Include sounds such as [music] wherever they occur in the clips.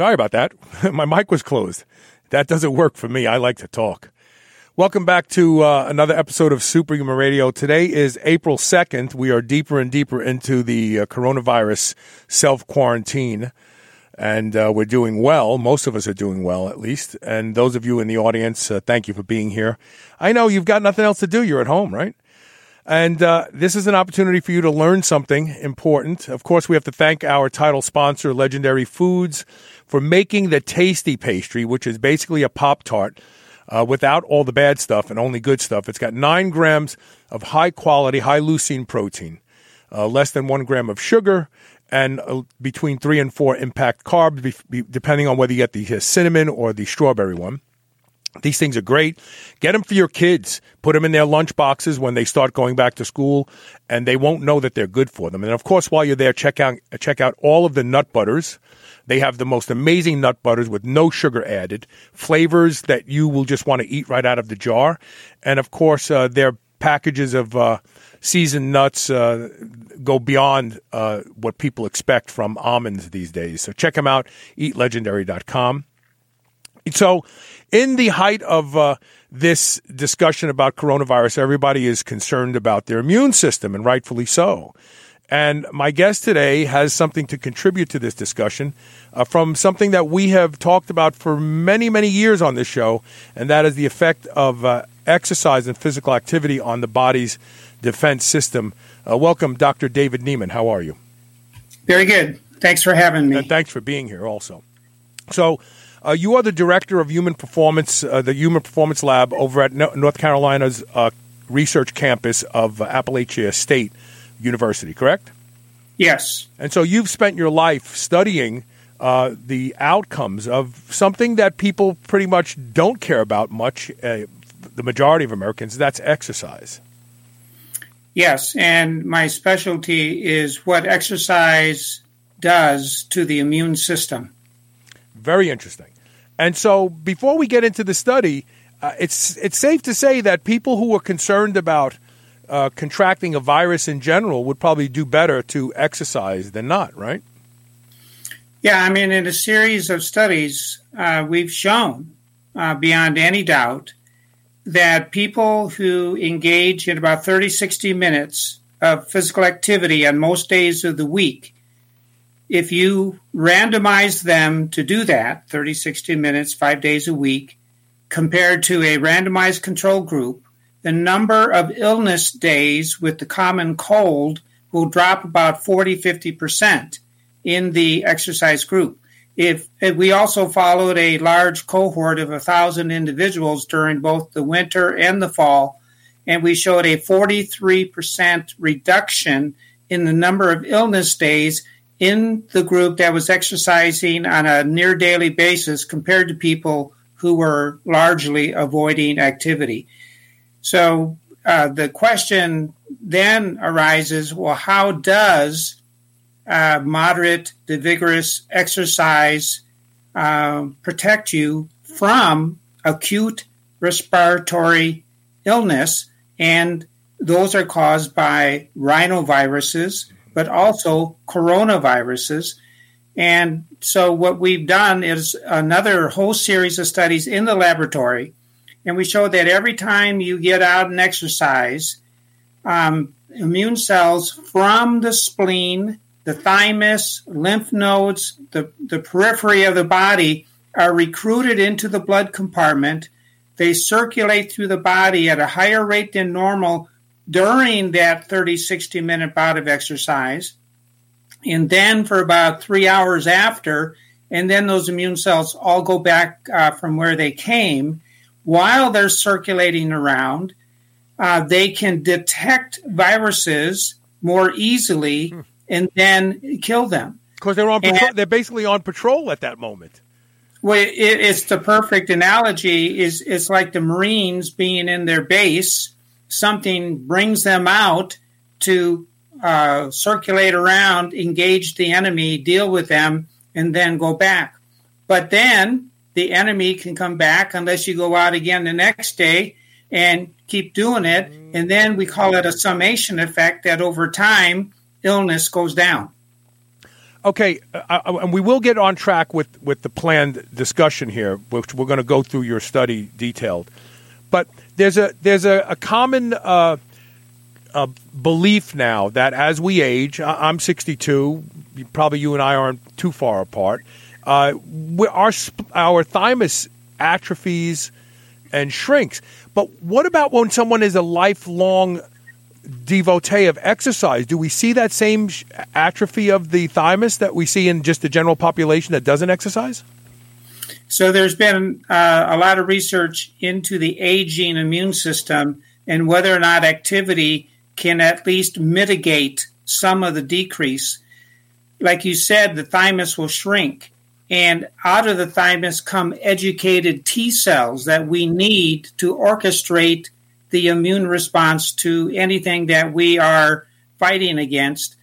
Sorry about that. [laughs] My mic was closed. That doesn't work for me. I like to talk. Welcome back to uh, another episode of Superhuman Radio. Today is April 2nd. We are deeper and deeper into the uh, coronavirus self quarantine, and uh, we're doing well. Most of us are doing well, at least. And those of you in the audience, uh, thank you for being here. I know you've got nothing else to do. You're at home, right? And uh, this is an opportunity for you to learn something important. Of course, we have to thank our title sponsor, Legendary Foods, for making the tasty pastry, which is basically a Pop Tart uh, without all the bad stuff and only good stuff. It's got nine grams of high quality, high leucine protein, uh, less than one gram of sugar, and uh, between three and four impact carbs, depending on whether you get the cinnamon or the strawberry one. These things are great. Get them for your kids. Put them in their lunch boxes when they start going back to school, and they won't know that they're good for them. And of course, while you're there, check out check out all of the nut butters. They have the most amazing nut butters with no sugar added, flavors that you will just want to eat right out of the jar, and of course, uh, their packages of uh, seasoned nuts uh, go beyond uh, what people expect from almonds these days. So check them out. EatLegendary.com. So, in the height of uh, this discussion about coronavirus, everybody is concerned about their immune system, and rightfully so. And my guest today has something to contribute to this discussion uh, from something that we have talked about for many, many years on this show, and that is the effect of uh, exercise and physical activity on the body's defense system. Uh, welcome, Dr. David Nieman. How are you? Very good. Thanks for having me. And thanks for being here also. So, uh, you are the director of human performance, uh, the Human Performance Lab over at no- North Carolina's uh, research campus of Appalachia State University, correct? Yes. And so you've spent your life studying uh, the outcomes of something that people pretty much don't care about much, uh, the majority of Americans, that's exercise. Yes, and my specialty is what exercise does to the immune system. Very interesting. And so, before we get into the study, uh, it's it's safe to say that people who are concerned about uh, contracting a virus in general would probably do better to exercise than not, right? Yeah, I mean, in a series of studies, uh, we've shown uh, beyond any doubt that people who engage in about 30, 60 minutes of physical activity on most days of the week if you randomize them to do that 30 60 minutes five days a week compared to a randomized control group the number of illness days with the common cold will drop about 40 50% in the exercise group. If, if we also followed a large cohort of a thousand individuals during both the winter and the fall and we showed a 43% reduction in the number of illness days in the group that was exercising on a near daily basis compared to people who were largely avoiding activity. So uh, the question then arises well, how does uh, moderate to vigorous exercise uh, protect you from acute respiratory illness? And those are caused by rhinoviruses but also coronaviruses. And so, what we've done is another whole series of studies in the laboratory, and we showed that every time you get out and exercise, um, immune cells from the spleen, the thymus, lymph nodes, the, the periphery of the body are recruited into the blood compartment. They circulate through the body at a higher rate than normal during that 30, 60 minute bout of exercise. And then for about three hours after, and then those immune cells all go back uh, from where they came. While they're circulating around, uh, they can detect viruses more easily hmm. and then kill them. Because they're on patrol, they're basically on patrol at that moment. Well, it, it's the perfect analogy. Is it's like the Marines being in their base. Something brings them out to uh, circulate around, engage the enemy, deal with them, and then go back. But then the enemy can come back unless you go out again the next day and keep doing it. And then we call it a summation effect that over time illness goes down. Okay, uh, uh, and we will get on track with, with the planned discussion here, which we're going to go through your study detailed. But there's a there's a, a common uh, a belief now that as we age, I'm 62, probably you and I aren't too far apart. Uh, our our thymus atrophies and shrinks. But what about when someone is a lifelong devotee of exercise? Do we see that same atrophy of the thymus that we see in just the general population that doesn't exercise? So there's been uh, a lot of research into the aging immune system and whether or not activity can at least mitigate some of the decrease. Like you said, the thymus will shrink. And out of the thymus come educated T cells that we need to orchestrate the immune response to anything that we are fighting against.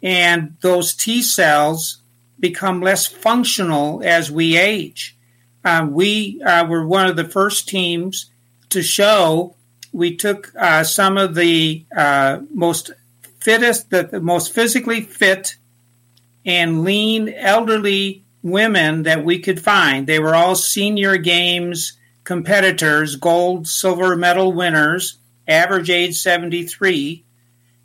And those T cells become less functional as we age. Uh, we uh, were one of the first teams to show we took uh, some of the uh, most fittest, the, the most physically fit and lean elderly women that we could find. They were all senior games competitors, gold, silver medal winners, average age 73.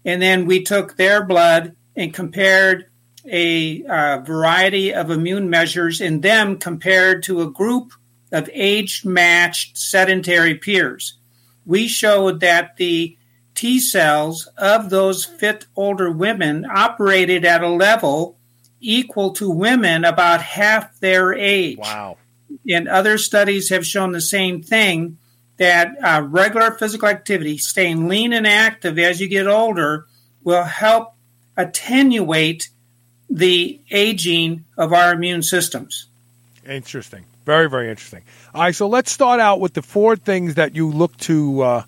And then we took their blood and compared a uh, variety of immune measures in them compared to a group of age matched sedentary peers. We showed that the T cells of those fit older women operated at a level equal to women about half their age. Wow and other studies have shown the same thing that uh, regular physical activity, staying lean and active as you get older, will help attenuate the aging of our immune systems. Interesting. Very, very interesting. All right, so let's start out with the four things that you look to uh,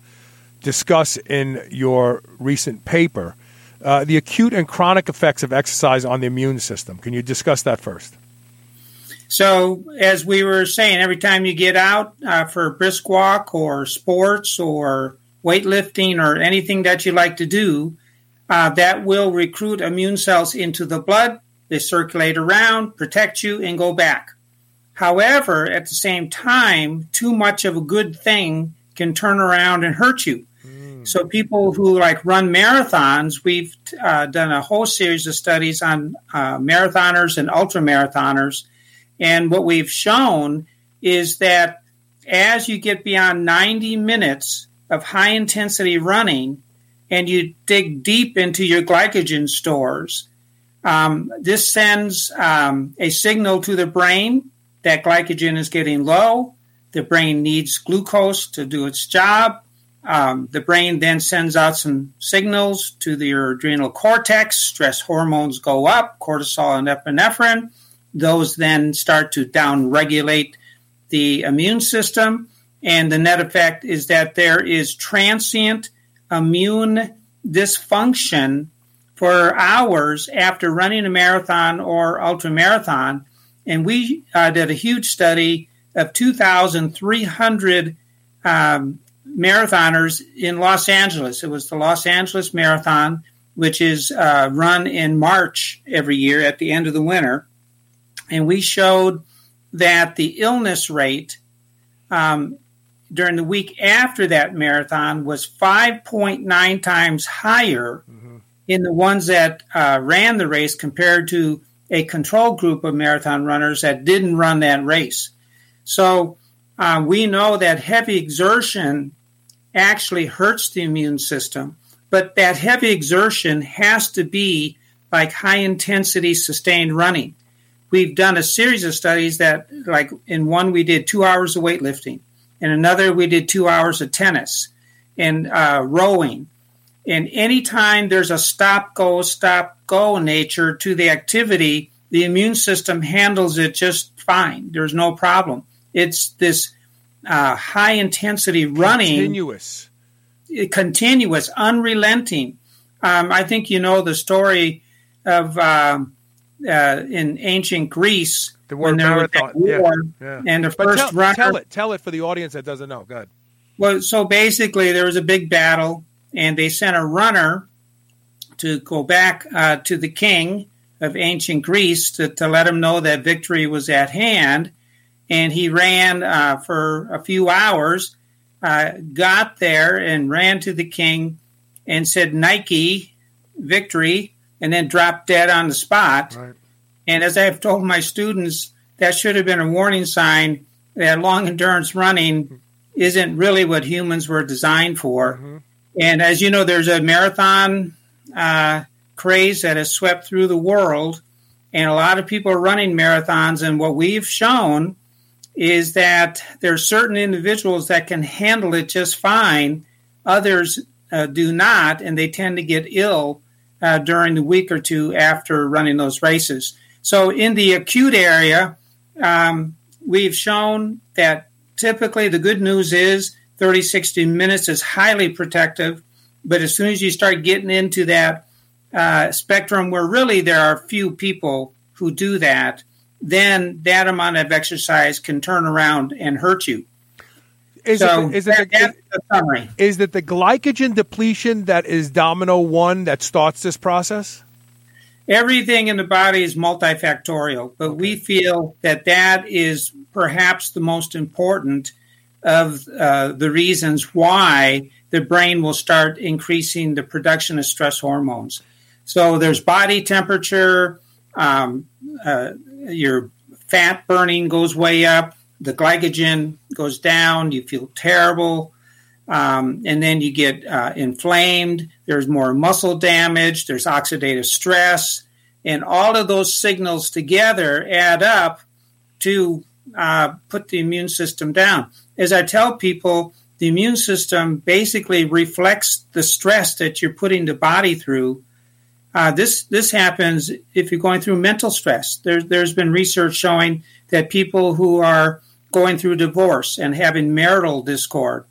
discuss in your recent paper. Uh, the acute and chronic effects of exercise on the immune system. Can you discuss that first? So, as we were saying, every time you get out uh, for a brisk walk or sports or weightlifting or anything that you like to do, uh, that will recruit immune cells into the blood. They circulate around, protect you, and go back. However, at the same time, too much of a good thing can turn around and hurt you. Mm. So, people who like run marathons, we've uh, done a whole series of studies on uh, marathoners and ultra marathoners and what we've shown is that as you get beyond 90 minutes of high intensity running and you dig deep into your glycogen stores, um, this sends um, a signal to the brain that glycogen is getting low. The brain needs glucose to do its job. Um, the brain then sends out some signals to the adrenal cortex. Stress hormones go up, cortisol and epinephrine. Those then start to downregulate the immune system. And the net effect is that there is transient immune dysfunction for hours after running a marathon or ultra marathon. And we uh, did a huge study of 2,300 um, marathoners in Los Angeles. It was the Los Angeles Marathon, which is uh, run in March every year at the end of the winter and we showed that the illness rate um, during the week after that marathon was 5.9 times higher mm-hmm. in the ones that uh, ran the race compared to a control group of marathon runners that didn't run that race. So uh, we know that heavy exertion actually hurts the immune system, but that heavy exertion has to be like high intensity sustained running we've done a series of studies that, like in one, we did two hours of weightlifting, in another, we did two hours of tennis and uh, rowing. And anytime there's a stop, go, stop, go nature to the activity, the immune system handles it just fine. There's no problem. It's this uh, high intensity running, Continuous. continuous, unrelenting. Um, I think you know the story of um, uh, in ancient Greece The word when there was that marathon. Yeah, war, yeah. and the But first tell, runner. tell it. Tell it for the audience that doesn't know. Good. Well, so basically, there was a big battle, and they sent a runner to go back uh, to the king of ancient Greece to, to let him know that victory was at hand. And he ran uh, for a few hours, uh, got there, and ran to the king and said, Nike, victory, and then dropped dead on the spot. Right. And as I've told my students, that should have been a warning sign that long endurance running isn't really what humans were designed for. And as you know, there's a marathon uh, craze that has swept through the world, and a lot of people are running marathons. And what we've shown is that there are certain individuals that can handle it just fine, others uh, do not, and they tend to get ill uh, during the week or two after running those races. So, in the acute area, um, we've shown that typically the good news is 30, 60 minutes is highly protective. But as soon as you start getting into that uh, spectrum where really there are few people who do that, then that amount of exercise can turn around and hurt you. Is so it, is, that- it the, summary. is it the glycogen depletion that is domino one that starts this process? Everything in the body is multifactorial, but we feel that that is perhaps the most important of uh, the reasons why the brain will start increasing the production of stress hormones. So there's body temperature, um, uh, your fat burning goes way up, the glycogen goes down, you feel terrible, um, and then you get uh, inflamed. There's more muscle damage. There's oxidative stress, and all of those signals together add up to uh, put the immune system down. As I tell people, the immune system basically reflects the stress that you're putting the body through. Uh, this this happens if you're going through mental stress. There's there's been research showing that people who are going through divorce and having marital discord,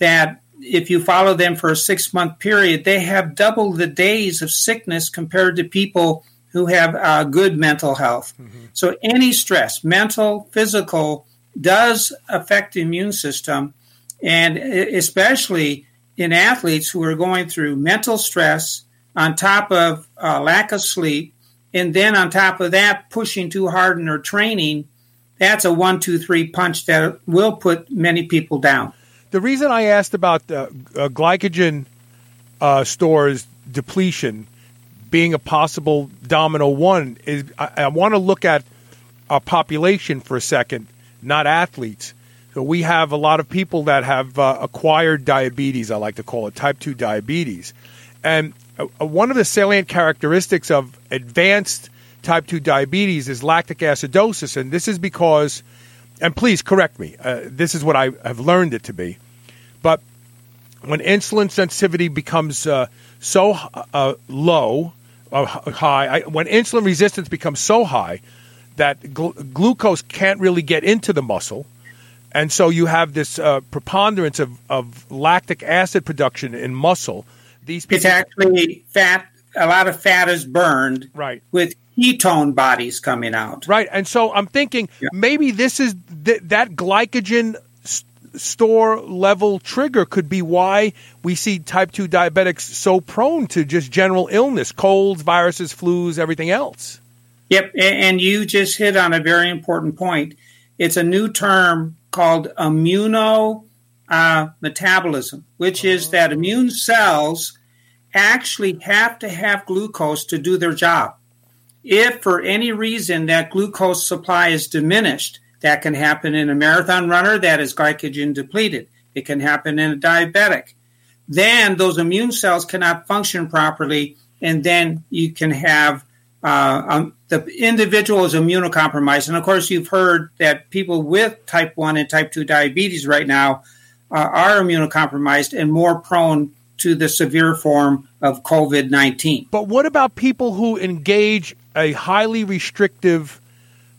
that if you follow them for a six month period, they have double the days of sickness compared to people who have uh, good mental health. So any stress, mental, physical, does affect the immune system, and especially in athletes who are going through mental stress on top of uh, lack of sleep, and then on top of that, pushing too hard in their training. That's a one, two, three punch that will put many people down. The reason I asked about uh, glycogen uh, stores depletion being a possible domino one is I, I want to look at our population for a second, not athletes. So we have a lot of people that have uh, acquired diabetes. I like to call it type two diabetes, and uh, uh, one of the salient characteristics of advanced type two diabetes is lactic acidosis, and this is because, and please correct me, uh, this is what I have learned it to be, but when insulin sensitivity becomes uh, so uh, low, uh, high, I, when insulin resistance becomes so high that gl- glucose can't really get into the muscle, and so you have this uh, preponderance of, of lactic acid production in muscle. These people, It's actually fat. A lot of fat is burned, Right. With ketone bodies coming out. Right. And so I'm thinking Yeah. maybe this is th- that glycogen s- store level trigger could be why we see type 2 diabetics so prone to just general illness, colds, viruses, flus, everything else. Yep, and you just hit on a very important point. It's a new term called immuno uh, metabolism, which is that immune cells actually have to have glucose to do their job. If for any reason that glucose supply is diminished, that can happen in a marathon runner that is glycogen depleted. It can happen in a diabetic. Then those immune cells cannot function properly, and then you can have uh, um, the individual is immunocompromised. And of course, you've heard that people with type 1 and type 2 diabetes right now uh, are immunocompromised and more prone to the severe form of COVID 19. But what about people who engage a highly restrictive,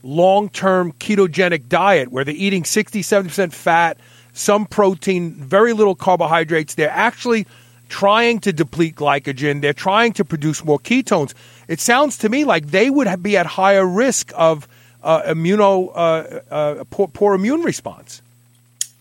long term ketogenic diet where they're eating 60, 70% fat, some protein, very little carbohydrates? They're actually trying to deplete glycogen, they're trying to produce more ketones. It sounds to me like they would be at higher risk of uh, immuno uh, uh, poor, poor, immune response.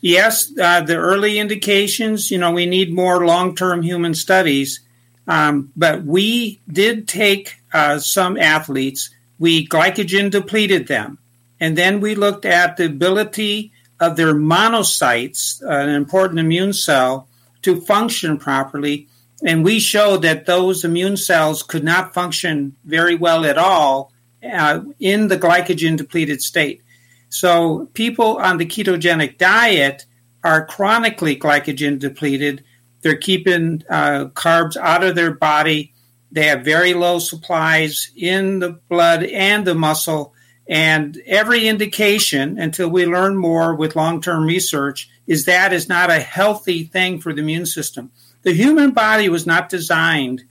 Yes, uh, the early indications. You know, we need more long-term human studies, um, but we did take uh, some athletes. We glycogen depleted them, and then we looked at the ability of their monocytes, an important immune cell, to function properly. And we showed that those immune cells could not function very well at all uh, in the glycogen depleted state. So people on the ketogenic diet are chronically glycogen depleted. They're keeping uh, carbs out of their body. They have very low supplies in the blood and the muscle. And every indication, until we learn more with long term research, is that is not a healthy thing for the immune system. The human body was not designed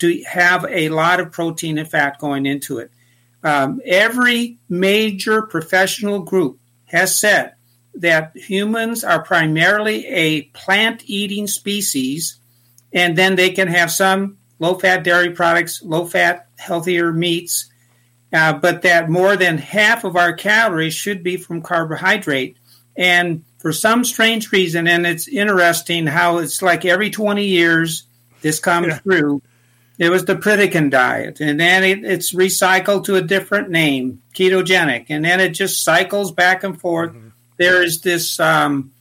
to have a lot of protein and fat going into it. Um, every major professional group has said that humans are primarily a plant eating species, and then they can have some low fat dairy products, low fat, healthier meats, uh, but that more than half of our calories should be from carbohydrate. And for some strange reason, and it's interesting how it's like every 20 years this comes yeah. through it was the Pritikin diet, and then it, it's recycled to a different name, ketogenic, and then it just cycles back and forth. Mm-hmm. There is this um,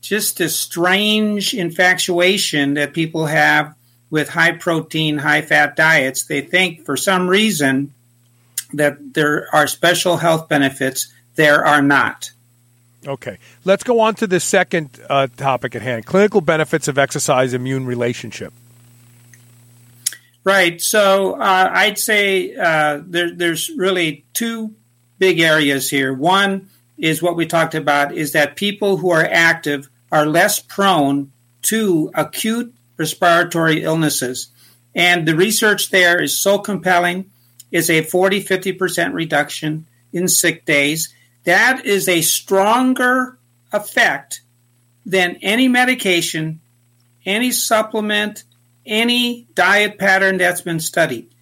just this strange infatuation that people have with high protein, high fat diets. They think for some reason that there are special health benefits. There are not. Okay, let's go on to the second uh, topic at hand: clinical benefits of exercise immune relationship. Right. So uh, I'd say uh, there, there's really two big areas here. One is what we talked about is that people who are active are less prone to acute respiratory illnesses. And the research there is so compelling. It's a 40, 50% reduction in sick days. That is a stronger effect than any medication, any supplement, any diet pattern that's been studied.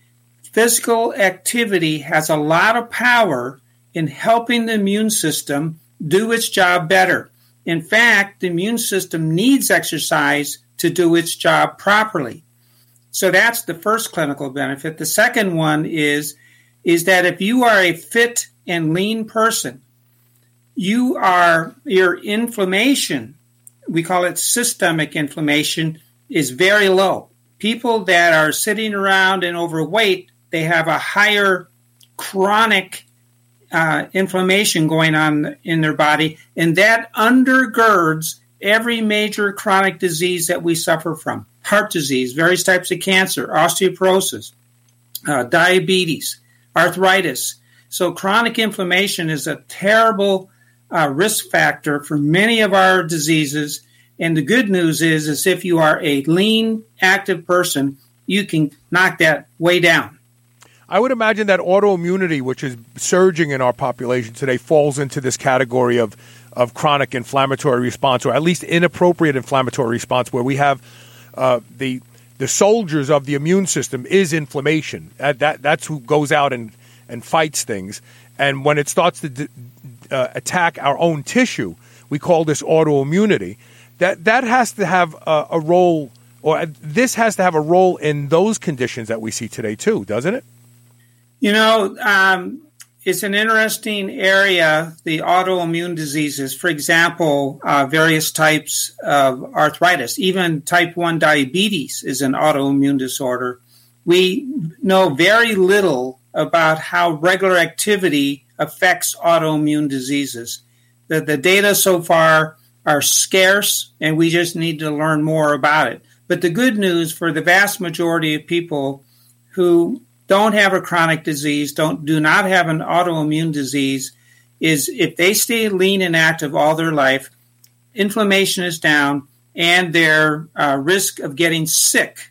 Physical activity has a lot of power in helping the immune system do its job better. In fact, the immune system needs exercise to do its job properly. So that's the first clinical benefit. The second one is is that if you are a fit and lean person, you are your inflammation, we call it systemic inflammation, is very low people that are sitting around and overweight, they have a higher chronic uh, inflammation going on in their body, and that undergirds every major chronic disease that we suffer from heart disease, various types of cancer, osteoporosis, uh, diabetes, arthritis. So, chronic inflammation is a terrible uh, risk factor for many of our diseases and the good news is, is if you are a lean, active person, you can knock that way down. I would imagine that autoimmunity, which is surging in our population today, falls into this category of, of chronic inflammatory response, or at least inappropriate inflammatory response, where we have uh, the the soldiers of the immune system is inflammation. That, that that's who goes out and and fights things. And when it starts to uh, attack our own tissue, we call this autoimmunity that that has to have a, a role, or this has to have a role in those conditions that we see today too, doesn't it? You know, um, it's an interesting area. The autoimmune diseases, for example, uh, various types of arthritis, even type one diabetes is an autoimmune disorder. We know very little about how regular activity affects autoimmune diseases. The, the data so far are scarce and we just need to learn more about it. But the good news for the vast majority of people who don't have a chronic disease, don't do not have an autoimmune disease, is if they stay lean and active all their life, inflammation is down, and their uh, risk of getting sick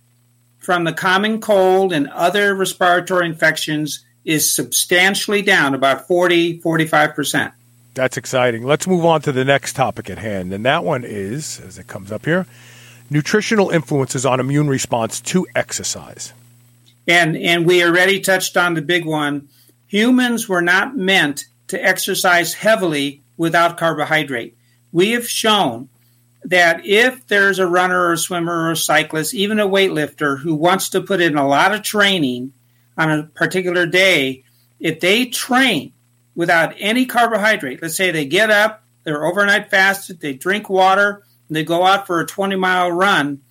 from the common cold and other respiratory infections is substantially down, about 40, 45%. That's exciting. Let's move on to the next topic at hand. And that one is, as it comes up here, nutritional influences on immune response to exercise. And, and we already touched on the big one. Humans were not meant to exercise heavily without carbohydrate. We have shown that if there's a runner or a swimmer or a cyclist, even a weightlifter who wants to put in a lot of training on a particular day, if they train without any carbohydrate, let's say they get up, they're overnight fasted, they drink water, they go out for a 20 mile run,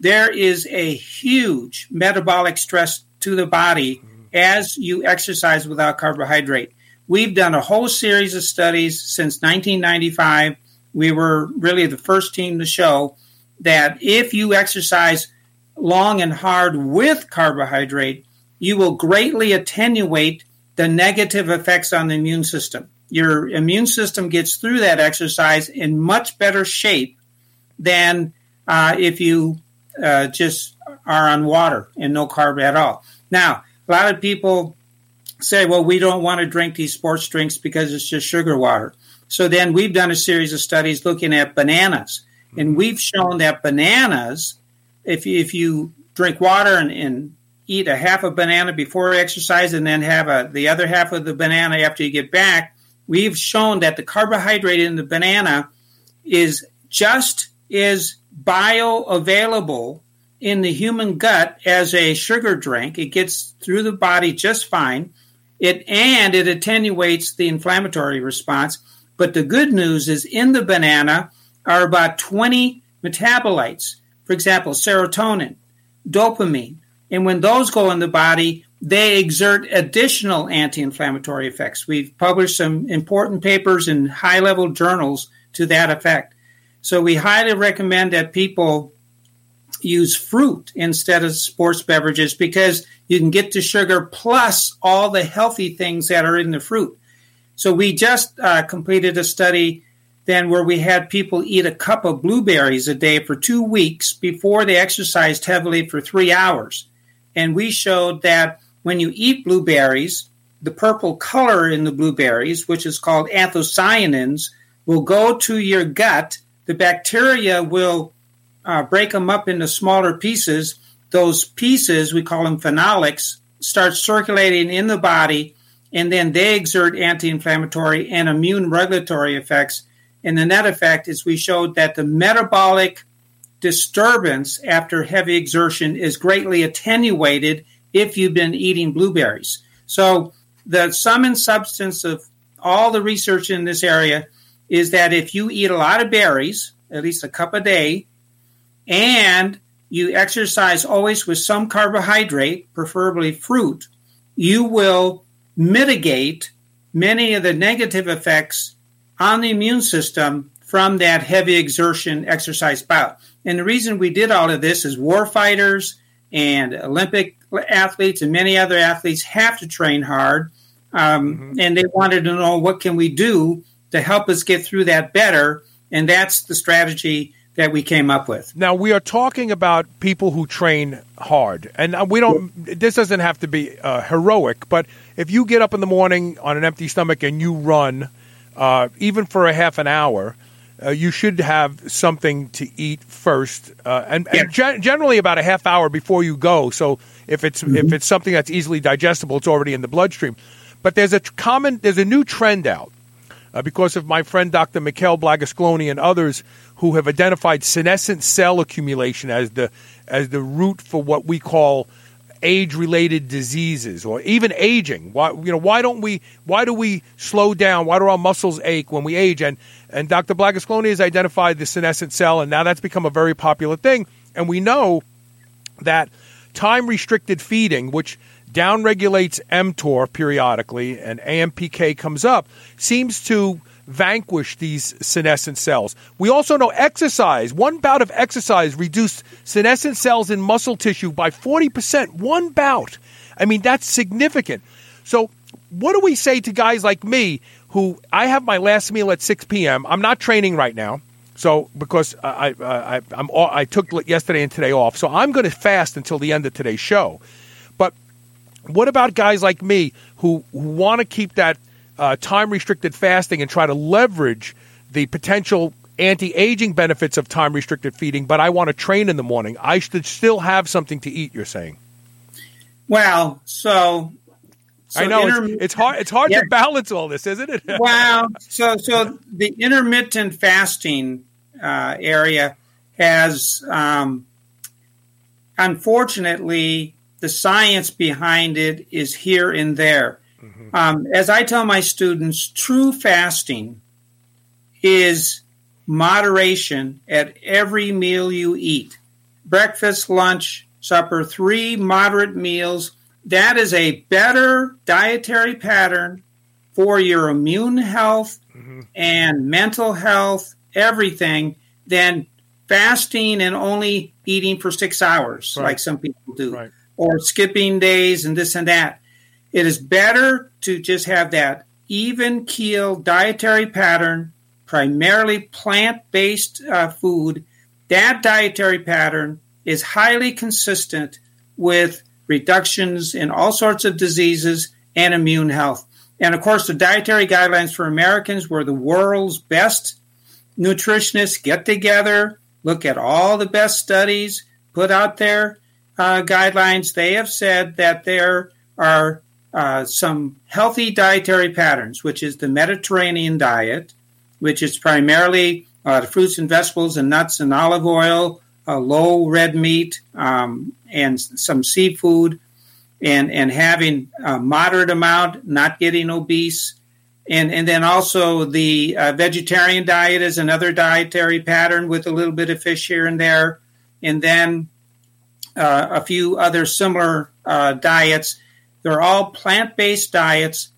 there is a huge metabolic stress to the body as you exercise without carbohydrate. We've done a whole series of studies since 1995 we were really the first team to show that if you exercise long and hard with carbohydrate, you will greatly attenuate the negative effects on the immune system. Your immune system gets through that exercise in much better shape than uh, if you uh, just are on water and no carb at all. Now, a lot of people say, well, we don't want to drink these sports drinks because it's just sugar water. So then we've done a series of studies looking at bananas, and mm-hmm. we've shown that bananas, if you, if you drink water and, and eat a half a banana before exercise and then have a, the other half of the banana after you get back, we've shown that the carbohydrate in the banana is just as bioavailable in the human gut as a sugar drink. It gets through the body just fine. It and it attenuates the inflammatory response. But the good news is in the banana are about 20 metabolites. For example, serotonin, dopamine. And when those go in the body, they exert additional anti inflammatory effects. We've published some important papers in high level journals to that effect. So we highly recommend that people use fruit instead of sports beverages because you can get the sugar plus all the healthy things that are in the fruit. So we just uh, completed a study then where we had people eat a cup of blueberries a day for two weeks before they exercised heavily for three hours. And we showed that when you eat blueberries, the purple color in the blueberries, which is called anthocyanins, will go to your gut. The bacteria will uh, break them up into smaller pieces. Those pieces, we call them phenolics, start circulating in the body and then they exert anti-inflammatory and immune regulatory effects. And the net effect is we showed that the metabolic disturbance after heavy exertion is greatly attenuated if you've been eating blueberries. So the sum and substance of all the research in this area is that if you eat a lot of berries, at least a cup a day, and you exercise always with some carbohydrate, preferably fruit, you will mitigate many of the negative effects on the immune system from that heavy exertion exercise bout. And the reason we did all of this is war fighters and Olympic athletes and many other athletes have to train hard. Um, mm-hmm. And they wanted to know what can we do to help us get through that better. And that's the strategy that we came up with. Now we are talking about people who train hard, and uh, we don't. This doesn't have to be uh, heroic, but if you get up in the morning on an empty stomach and you run, uh, even for a half an hour, uh, you should have something to eat first, uh, and, yeah. and gen- generally about a half hour before you go. So if it's mm-hmm. if it's something that's easily digestible, it's already in the bloodstream. But there's a common there's a new trend out uh, because of my friend Dr. Mikhail Blagosklonny and others who have identified senescent cell accumulation as the as the root for what we call age-related diseases or even aging. Why you know why don't we why do we slow down? Why do our muscles ache when we age? And and Dr. Blagosklonny has identified the senescent cell, and now that's become a very popular thing. And we know that time restricted feeding, which downregulates mTOR periodically and AMPK comes up, seems to vanquish these senescent cells. We also know exercise, one bout of exercise reduced senescent cells in muscle tissue by 40%. One bout. I mean, that's significant. So, what do we say to guys like me who I have my last meal at 6 p.m.? I'm not training right now. So because I I, I I took yesterday and today off, so I'm going to fast until the end of today's show. What about guys like me who, who want to keep that uh, time restricted fasting and try to leverage the potential anti aging benefits of time restricted feeding, but I want to train in the morning? I should still have something to eat. You're saying? Well, so so I know it's, it's, hard. It's hard yeah. to balance all this, isn't it? [laughs] wow. So, so the intermittent fasting uh, area has, um, unfortunately, the science behind it is here and there. Mm-hmm. Um, as I tell my students, true fasting is moderation at every meal you eat breakfast, lunch, supper, three moderate meals. That is a better dietary pattern for your immune health mm-hmm. and mental health, everything, than fasting and only eating for six hours, right. like some people do, right. Or skipping days and this and that. It is better to just have that even keel dietary pattern, primarily plant based uh, food. That dietary pattern is highly consistent with reductions in all sorts of diseases and immune health. And of course, the dietary guidelines for Americans were the world's best nutritionists get together, look at all the best studies, put out their uh, guidelines. They have said that there are uh, some healthy dietary patterns, which is the Mediterranean diet, which is primarily uh, fruits and vegetables and nuts and olive oil, low red meat, um, and some seafood, and and having a moderate amount, not getting obese, and and then also the uh, vegetarian diet is another dietary pattern with a little bit of fish here and there, and then uh, a few other similar uh, diets. They're all plant based diets,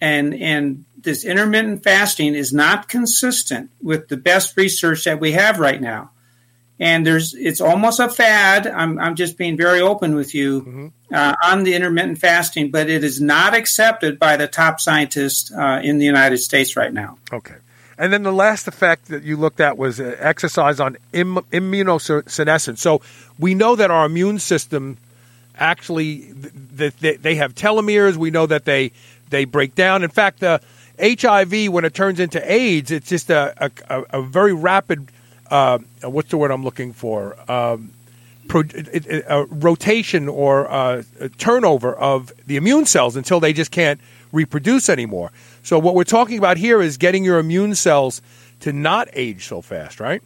and and this intermittent fasting is not consistent with the best research that we have right now and there's it's almost a fad. I'm I'm just being very open with you mm-hmm. uh, on the intermittent fasting, but it is not accepted by the top scientists uh, in the United States right now. Okay. And then the last effect that you looked at was uh, exercise on Im- immunosenescence. So we know that our immune system actually th- th- they have telomeres. We know that they they break down. In fact, the HIV when it turns into AIDS, it's just a, a, a very rapid uh, what's the word I'm looking for? Um, pro, rotation or uh, turnover of the immune cells until they just can't reproduce anymore. So what we're talking about here is getting your immune cells to not age so fast, right?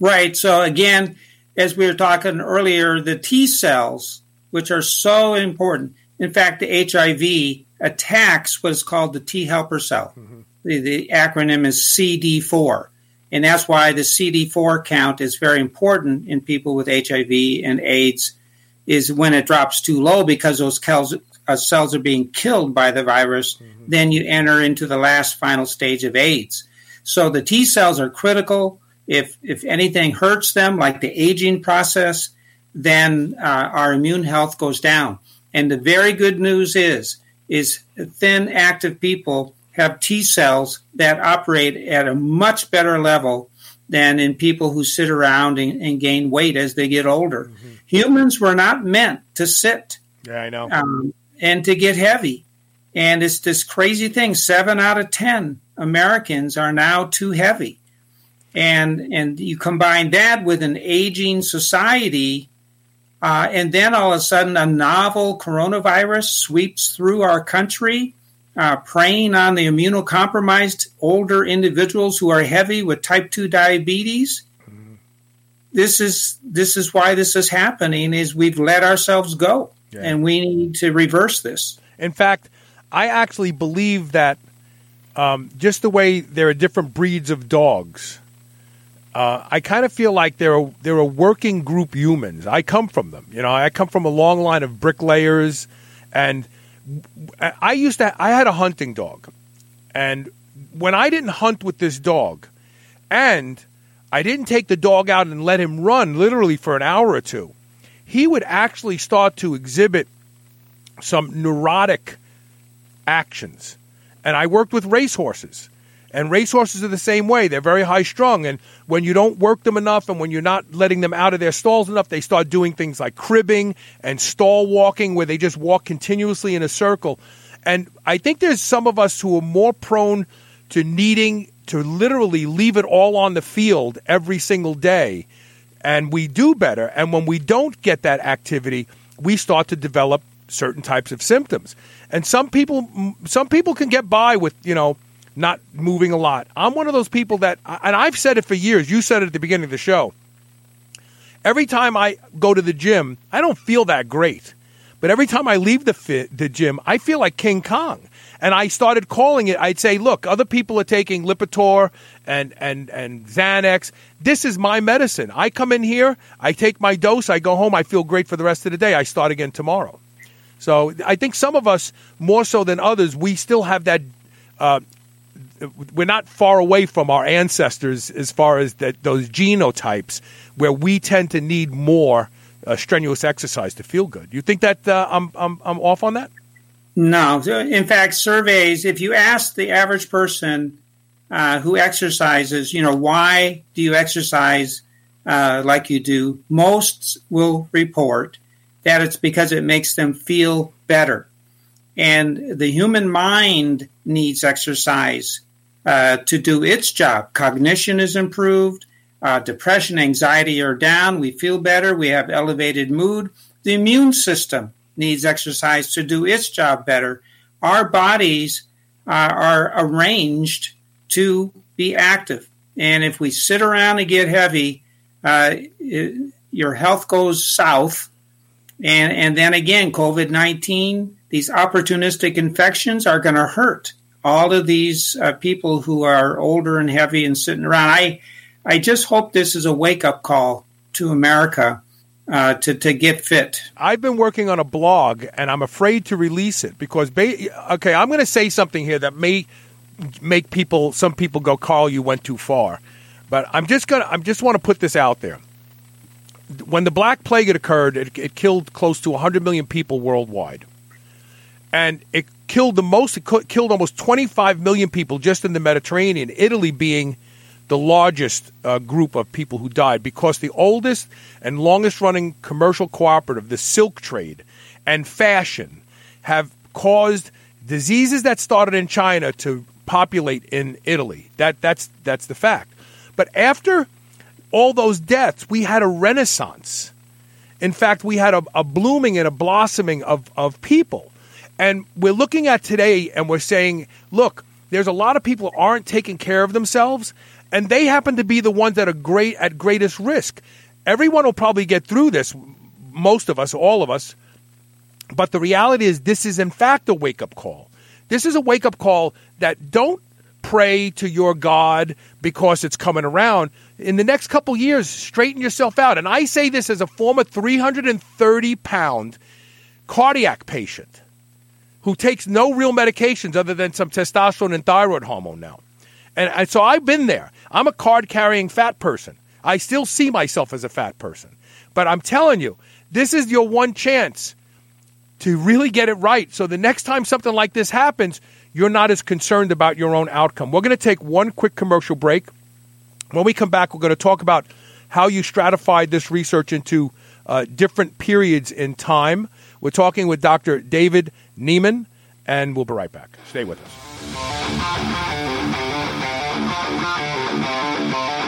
Right. So again, as we were talking earlier, the T cells, which are so important. In fact, the HIV attacks what is called the T helper cell. Mm-hmm. The, the acronym is CD4. And that's why the CD4 count is very important in people with HIV and AIDS is when it drops too low because those cells, uh, cells are being killed by the virus, mm-hmm. then you enter into the last final stage of AIDS. So the T cells are critical. If, if anything hurts them, like the aging process, then uh, our immune health goes down. And the very good news is, is thin, active people have T cells that operate at a much better level than in people who sit around and, and gain weight as they get older. Mm-hmm. Humans were not meant to sit. Yeah, I know. Um, and to get heavy. And it's this crazy thing. Seven out of 10 Americans are now too heavy. And, and you combine that with an aging society, uh, and then all of a sudden a novel coronavirus sweeps through our country uh, preying on the immunocompromised older individuals who are heavy with type 2 diabetes. Mm-hmm. This is this is why this is happening is we've let ourselves go yeah. and we need to reverse this. In fact, I actually believe that um, just the way there are different breeds of dogs, uh, I kind of feel like they're a, they're a working group humans. I come from them. You know, I come from a long line of bricklayers, and I used to I had a hunting dog, and when I didn't hunt with this dog, and I didn't take the dog out and let him run literally for an hour or two, he would actually start to exhibit some neurotic actions. And I worked with racehorses. And racehorses are the same way. They're very high strung. And when you don't work them enough and when you're not letting them out of their stalls enough, they start doing things like cribbing and stall walking where they just walk continuously in a circle. And I think there's some of us who are more prone to needing to literally leave it all on the field every single day. And we do better. And when we don't get that activity, we start to develop certain types of symptoms. And some people some people can get by with, you know, not moving a lot. I'm one of those people that and I've said it for years. You said it at the beginning of the show. Every time I go to the gym, I don't feel that great. But every time I leave the fit, the gym, I feel like King Kong. And I started calling it. I'd say, "Look, other people are taking Lipitor and and and Xanax. This is my medicine. I come in here, I take my dose, I go home, I feel great for the rest of the day. I start again tomorrow." So I think some of us, more so than others, we still have that. Uh, we're not far away from our ancestors as far as that those genotypes where we tend to need more uh, strenuous exercise to feel good. You think that uh, I'm, I'm I'm off on that? No. In fact, surveys. If you ask the average person uh, who exercises, you know, why do you exercise uh, like you do? Most will report that it's because it makes them feel better. And the human mind needs exercise uh, to do its job. Cognition is improved, uh, depression, anxiety are down, we feel better, we have elevated mood. The immune system needs exercise to do its job better. Our bodies uh, are arranged to be active. And if we sit around and get heavy, uh, it, your health goes south and, and then again, COVID 19, these opportunistic infections are going to hurt all of these uh, people who are older and heavy and sitting around. I, I just hope this is a wake up call to America uh, to, to get fit. I've been working on a blog and I'm afraid to release it because, ba- okay, I'm going to say something here that may make people, some people go, Carl, you went too far. But I'm just going to, I just want to put this out there when the Black Plague had occurred, it, it killed close to 100 million people worldwide. And it killed the most, it killed almost 25 million people just in the Mediterranean, Italy being the largest uh, group of people who died because the oldest and longest running commercial cooperative, the silk trade and fashion, have caused diseases that started in China to populate in Italy. That, that's, that's the fact. But after all those deaths, we had a renaissance. In fact, we had a, a blooming and a blossoming of, of people. And we're looking at today and we're saying, look, there's a lot of people aren't taking care of themselves, and they happen to be the ones that are great at greatest risk. Everyone will probably get through this, most of us, all of us. But the reality is, this is in fact a wake up call. This is a wake up call that don't pray to your God because it's coming around in the next couple years, straighten yourself out. And I say this as a former 330 pound cardiac patient who takes no real medications other than some testosterone and thyroid hormone now. And, and so I've been there. I'm a card carrying fat person. I still see myself as a fat person. But I'm telling you, this is your one chance to really get it right. So the next time something like this happens, you're not as concerned about your own outcome. We're going to take one quick commercial break. When we come back, we're going to talk about how you stratified this research into uh, different periods in time. We're talking with Dr. David Nieman, and we'll be right back. Stay with us. Thank you.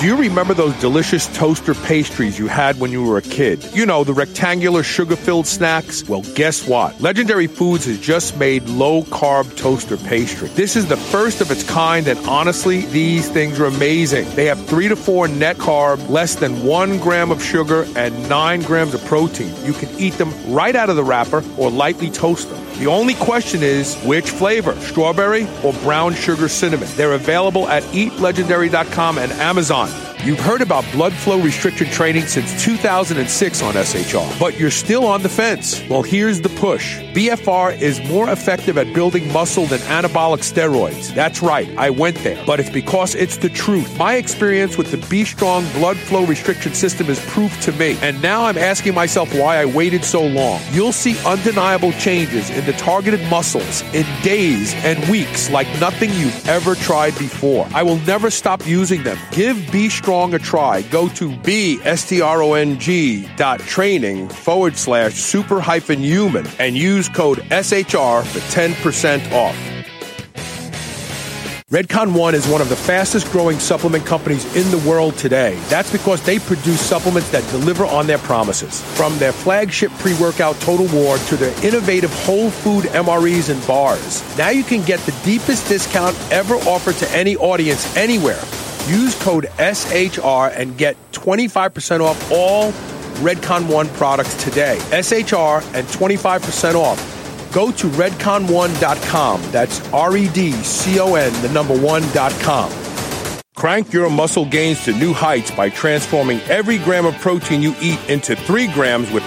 Do you remember those delicious toaster pastries you had when you were a kid? You know, the rectangular sugar filled snacks? Well, guess what? Legendary Foods has just made low carb toaster pastry. This is the first of its kind, and honestly, these things are amazing. They have three to four net carb, less than one gram of sugar, and nine grams of protein. You can eat them right out of the wrapper or lightly toast them. The only question is which flavor, strawberry or brown sugar cinnamon. They're available at eatlegendary.com and Amazon. You've heard about blood flow restriction training since 2006 on SHR, but you're still on the fence. Well, here's the push. BFR is more effective at building muscle than anabolic steroids. That's right, I went there, but it's because it's the truth. My experience with the B Strong blood flow restriction system is proof to me, and now I'm asking myself why I waited so long. You'll see undeniable changes in the targeted muscles in days and weeks like nothing you've ever tried before. I will never stop using them. Give B Strong a try. Go to B S T R O N G dot training forward slash super hyphen human and use code SHR for 10% off. Redcon One is one of the fastest growing supplement companies in the world today. That's because they produce supplements that deliver on their promises. From their flagship pre workout Total War to their innovative whole food MREs and bars. Now you can get the deepest discount ever offered to any audience anywhere. Use code SHR and get 25% off all Redcon One products today. SHR and 25% off. Go to redcon1.com. That's R E D C O N, the number one.com. Crank your muscle gains to new heights by transforming every gram of protein you eat into three grams with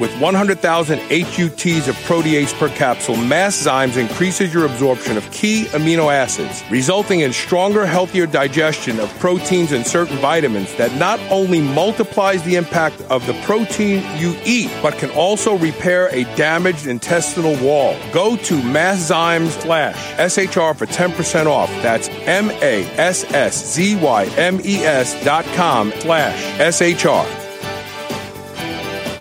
With 100,000 HUTs of protease per capsule, Masszymes increases your absorption of key amino acids, resulting in stronger, healthier digestion of proteins and certain vitamins that not only multiplies the impact of the protein you eat, but can also repair a damaged intestinal wall. Go to Masszymes slash SHR for 10% off. That's M-A-S-S-Z-Y-M-E-S dot com slash SHR.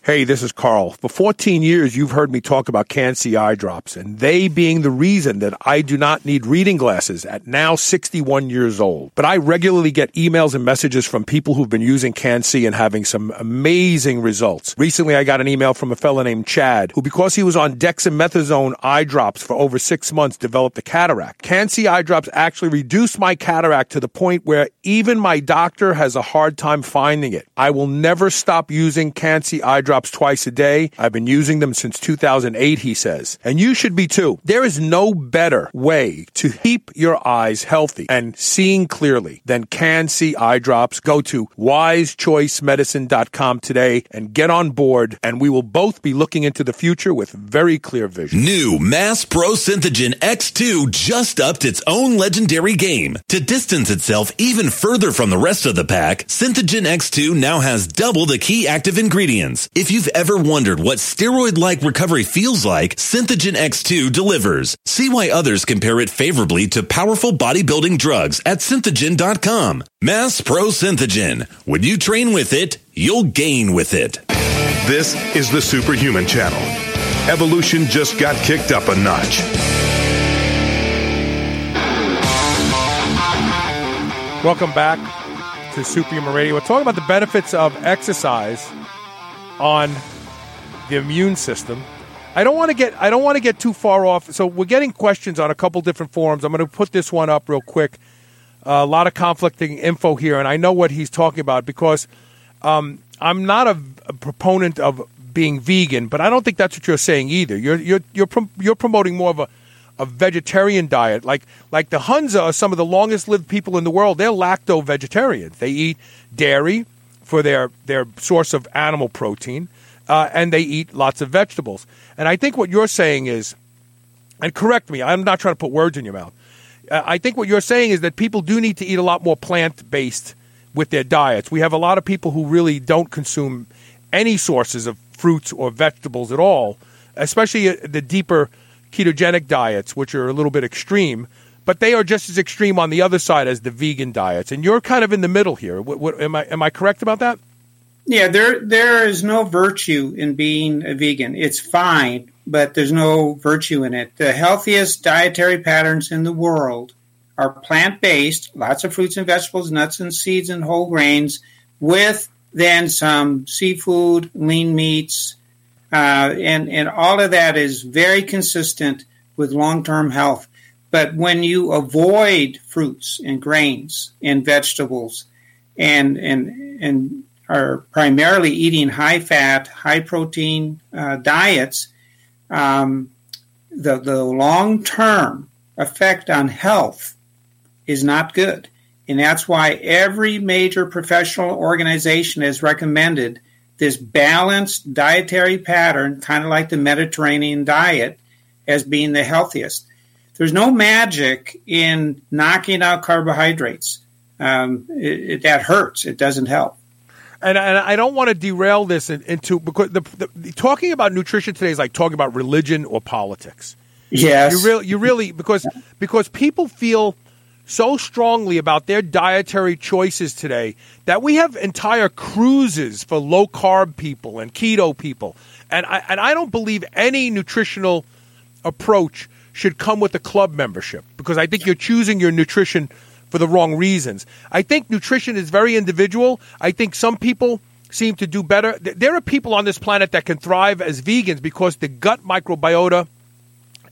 Hey, this is Carl. For 14 years, you've heard me talk about Can-C eye drops, and they being the reason that I do not need reading glasses at now 61 years old. But I regularly get emails and messages from people who've been using Can-C and having some amazing results. Recently, I got an email from a fellow named Chad, who because he was on dexamethasone eye drops for over six months, developed a cataract. Can-C eye drops actually reduced my cataract to the point where even my doctor has a hard time finding it. I will never stop using Can-C eye drops twice a day. I've been using them since 2008, he says. And you should be too. There is no better way to keep your eyes healthy and seeing clearly than Can-C eye drops. Go to wisechoicemedicine.com today and get on board and we will both be looking into the future with very clear vision. New Mass Pro Synthogen X2 just upped its own legendary game. To distance itself even further from the rest of the pack, Synthogen X2 now has double the key active ingredients. If you've ever wondered what steroid-like recovery feels like, Synthogen X2 delivers. See why others compare it favorably to powerful bodybuilding drugs at synthogen.com. Mass Pro Synthogen. When you train with it, you'll gain with it. This is the Superhuman Channel. Evolution just got kicked up a notch. Welcome back to Superhuman Radio. We're talking about the benefits of exercise on the immune system. I don't want to get I don't want to get too far off. So we're getting questions on a couple different forums. I'm going to put this one up real quick. Uh, a lot of conflicting info here, and I know what he's talking about because um, I'm not a, a, proponent of being vegan, but I don't think that's what you're saying either. You're you're you're, prom- you're promoting more of a a vegetarian diet. Like like the Hunza are some of the longest lived people in the world. They're lacto vegetarians. They eat dairy for their their source of animal protein, uh, and they eat lots of vegetables. And I think what you're saying is, and correct me, I'm not trying to put words in your mouth. Uh, I think what you're saying is that people do need to eat a lot more plant based with their diets. We have a lot of people who really don't consume any sources of fruits or vegetables at all, especially uh, the deeper ketogenic diets, which are a little bit extreme, but they are just as extreme on the other side as the vegan diets. And you're kind of in the middle here. What, what, am I am I correct about that? Yeah, there there is no virtue in being a vegan. It's fine, but there's no virtue in it. The healthiest dietary patterns in the world are plant based, lots of fruits and vegetables, nuts and seeds and whole grains, with then some seafood, lean meats, uh, and and all of that is very consistent with long term health. But when you avoid fruits and grains and vegetables, and and and are primarily eating high fat, high protein uh, diets, um, the the long term effect on health is not good. And that's why every major professional organization has recommended this balanced dietary pattern, kind of like the Mediterranean diet, as being the healthiest. There's no magic in knocking out carbohydrates. Um, it, it, that hurts. It doesn't help. And, and I don't want to derail this into because the, the, talking about nutrition today is like talking about religion or politics. Yes, you really, you really because because people feel so strongly about their dietary choices today that we have entire cruises for low carb people and keto people, and I and I don't believe any nutritional approach should come with a club membership because I think you're choosing your nutrition for the wrong reasons. I think nutrition is very individual. I think some people seem to do better. There are people on this planet that can thrive as vegans because the gut microbiota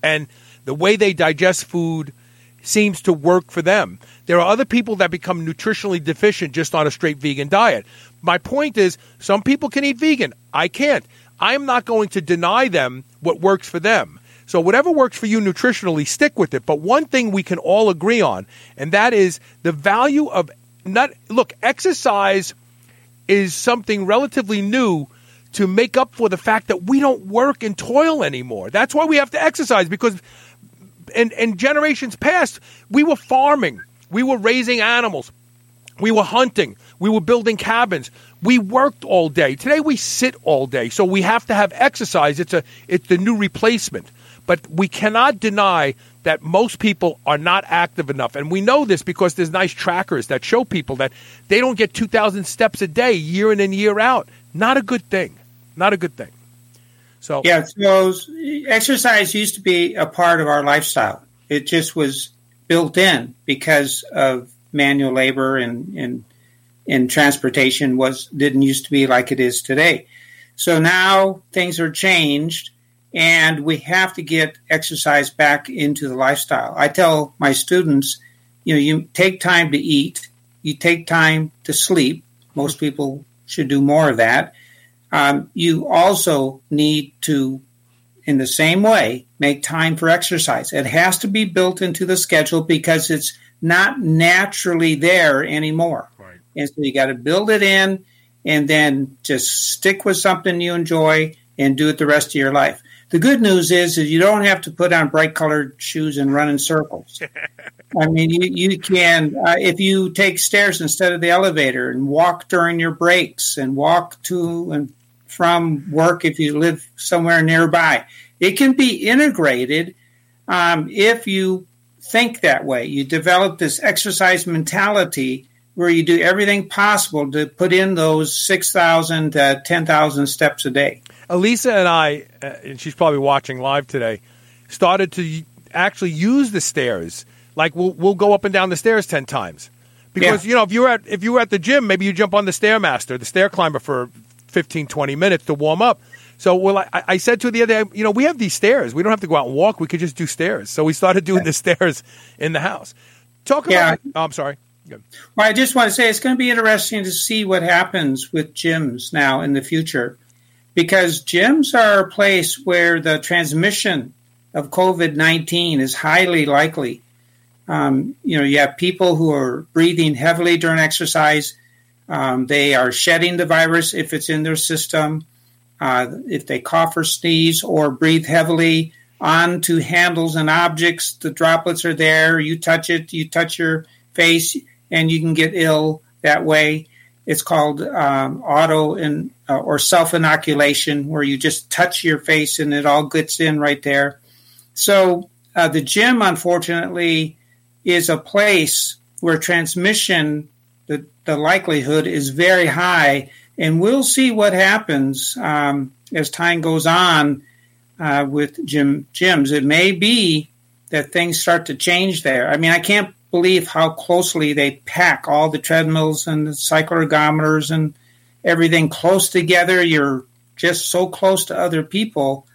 and the way they digest food seems to work for them. There are other people that become nutritionally deficient just on a straight vegan diet. My point is, some people can eat vegan. I can't. I'm not going to deny them what works for them. So whatever works for you nutritionally, stick with it. But one thing we can all agree on, and that is the value of not look, exercise is something relatively new to make up for the fact that we don't work and toil anymore. That's why we have to exercise because in, in generations past, we were farming, we were raising animals, we were hunting, we were building cabins. We worked all day. Today we sit all day. So we have to have exercise. It's a it's the new replacement. But we cannot deny that most people are not active enough. And we know this because there's nice trackers that show people that they don't get 2,000 steps a day year in and year out. Not a good thing. Not a good thing. So yeah, so exercise used to be a part of our lifestyle. It just was built in because of manual labor and and and transportation was didn't used to be like it is today. So now things are changed and we have to get exercise back into the lifestyle. I tell my students, you know, you take time to eat, you take time to sleep. Most people should do more of that. Um, you also need to, in the same way, make time for exercise. It has to be built into the schedule because it's not naturally there anymore. Right. And so you got to build it in and then just stick with something you enjoy and do it the rest of your life. The good news is, is you don't have to put on bright colored shoes and run in circles. [laughs] I mean, you, you can, uh, if you take stairs instead of the elevator and walk during your breaks and walk to and from work if you live somewhere nearby, it can be integrated um, if you think that way. You develop this exercise mentality where you do everything possible to put in those 6,000 to 10,000 steps a day. Elisa and I, uh, and she's probably watching live today, started to actually use the stairs. Like we'll we'll go up and down the stairs ten times because yeah. you know if you're at if you were at the gym, maybe you jump on the stairmaster, the stair climber for 15, 20 minutes to warm up. So well, I, I said to her the other day, you know, we have these stairs. We don't have to go out and walk. We could just do stairs. So we started doing the stairs in the house. Talk about. Yeah. Oh, I'm sorry. Well, I just want to say it's going to be interesting to see what happens with gyms now in the future because gyms are a place where the transmission of COVID 19 is highly likely. Um, you know, you have people who are breathing heavily during exercise. Um, they are shedding the virus if it's in their system. Uh, if they cough or sneeze or breathe heavily onto handles and objects, the droplets are there. You touch it, you touch your face, and you can get ill that way. It's called um, auto uh, or self inoculation, where you just touch your face and it all gets in right there. So uh, the gym, unfortunately, is a place where transmission, the, the likelihood is very high, and we'll see what happens um, as time goes on uh, with gym gyms. It may be that things start to change there. I mean, I can't believe how closely they pack all the treadmills and the cycloergometers and everything close together. You're just so close to other people,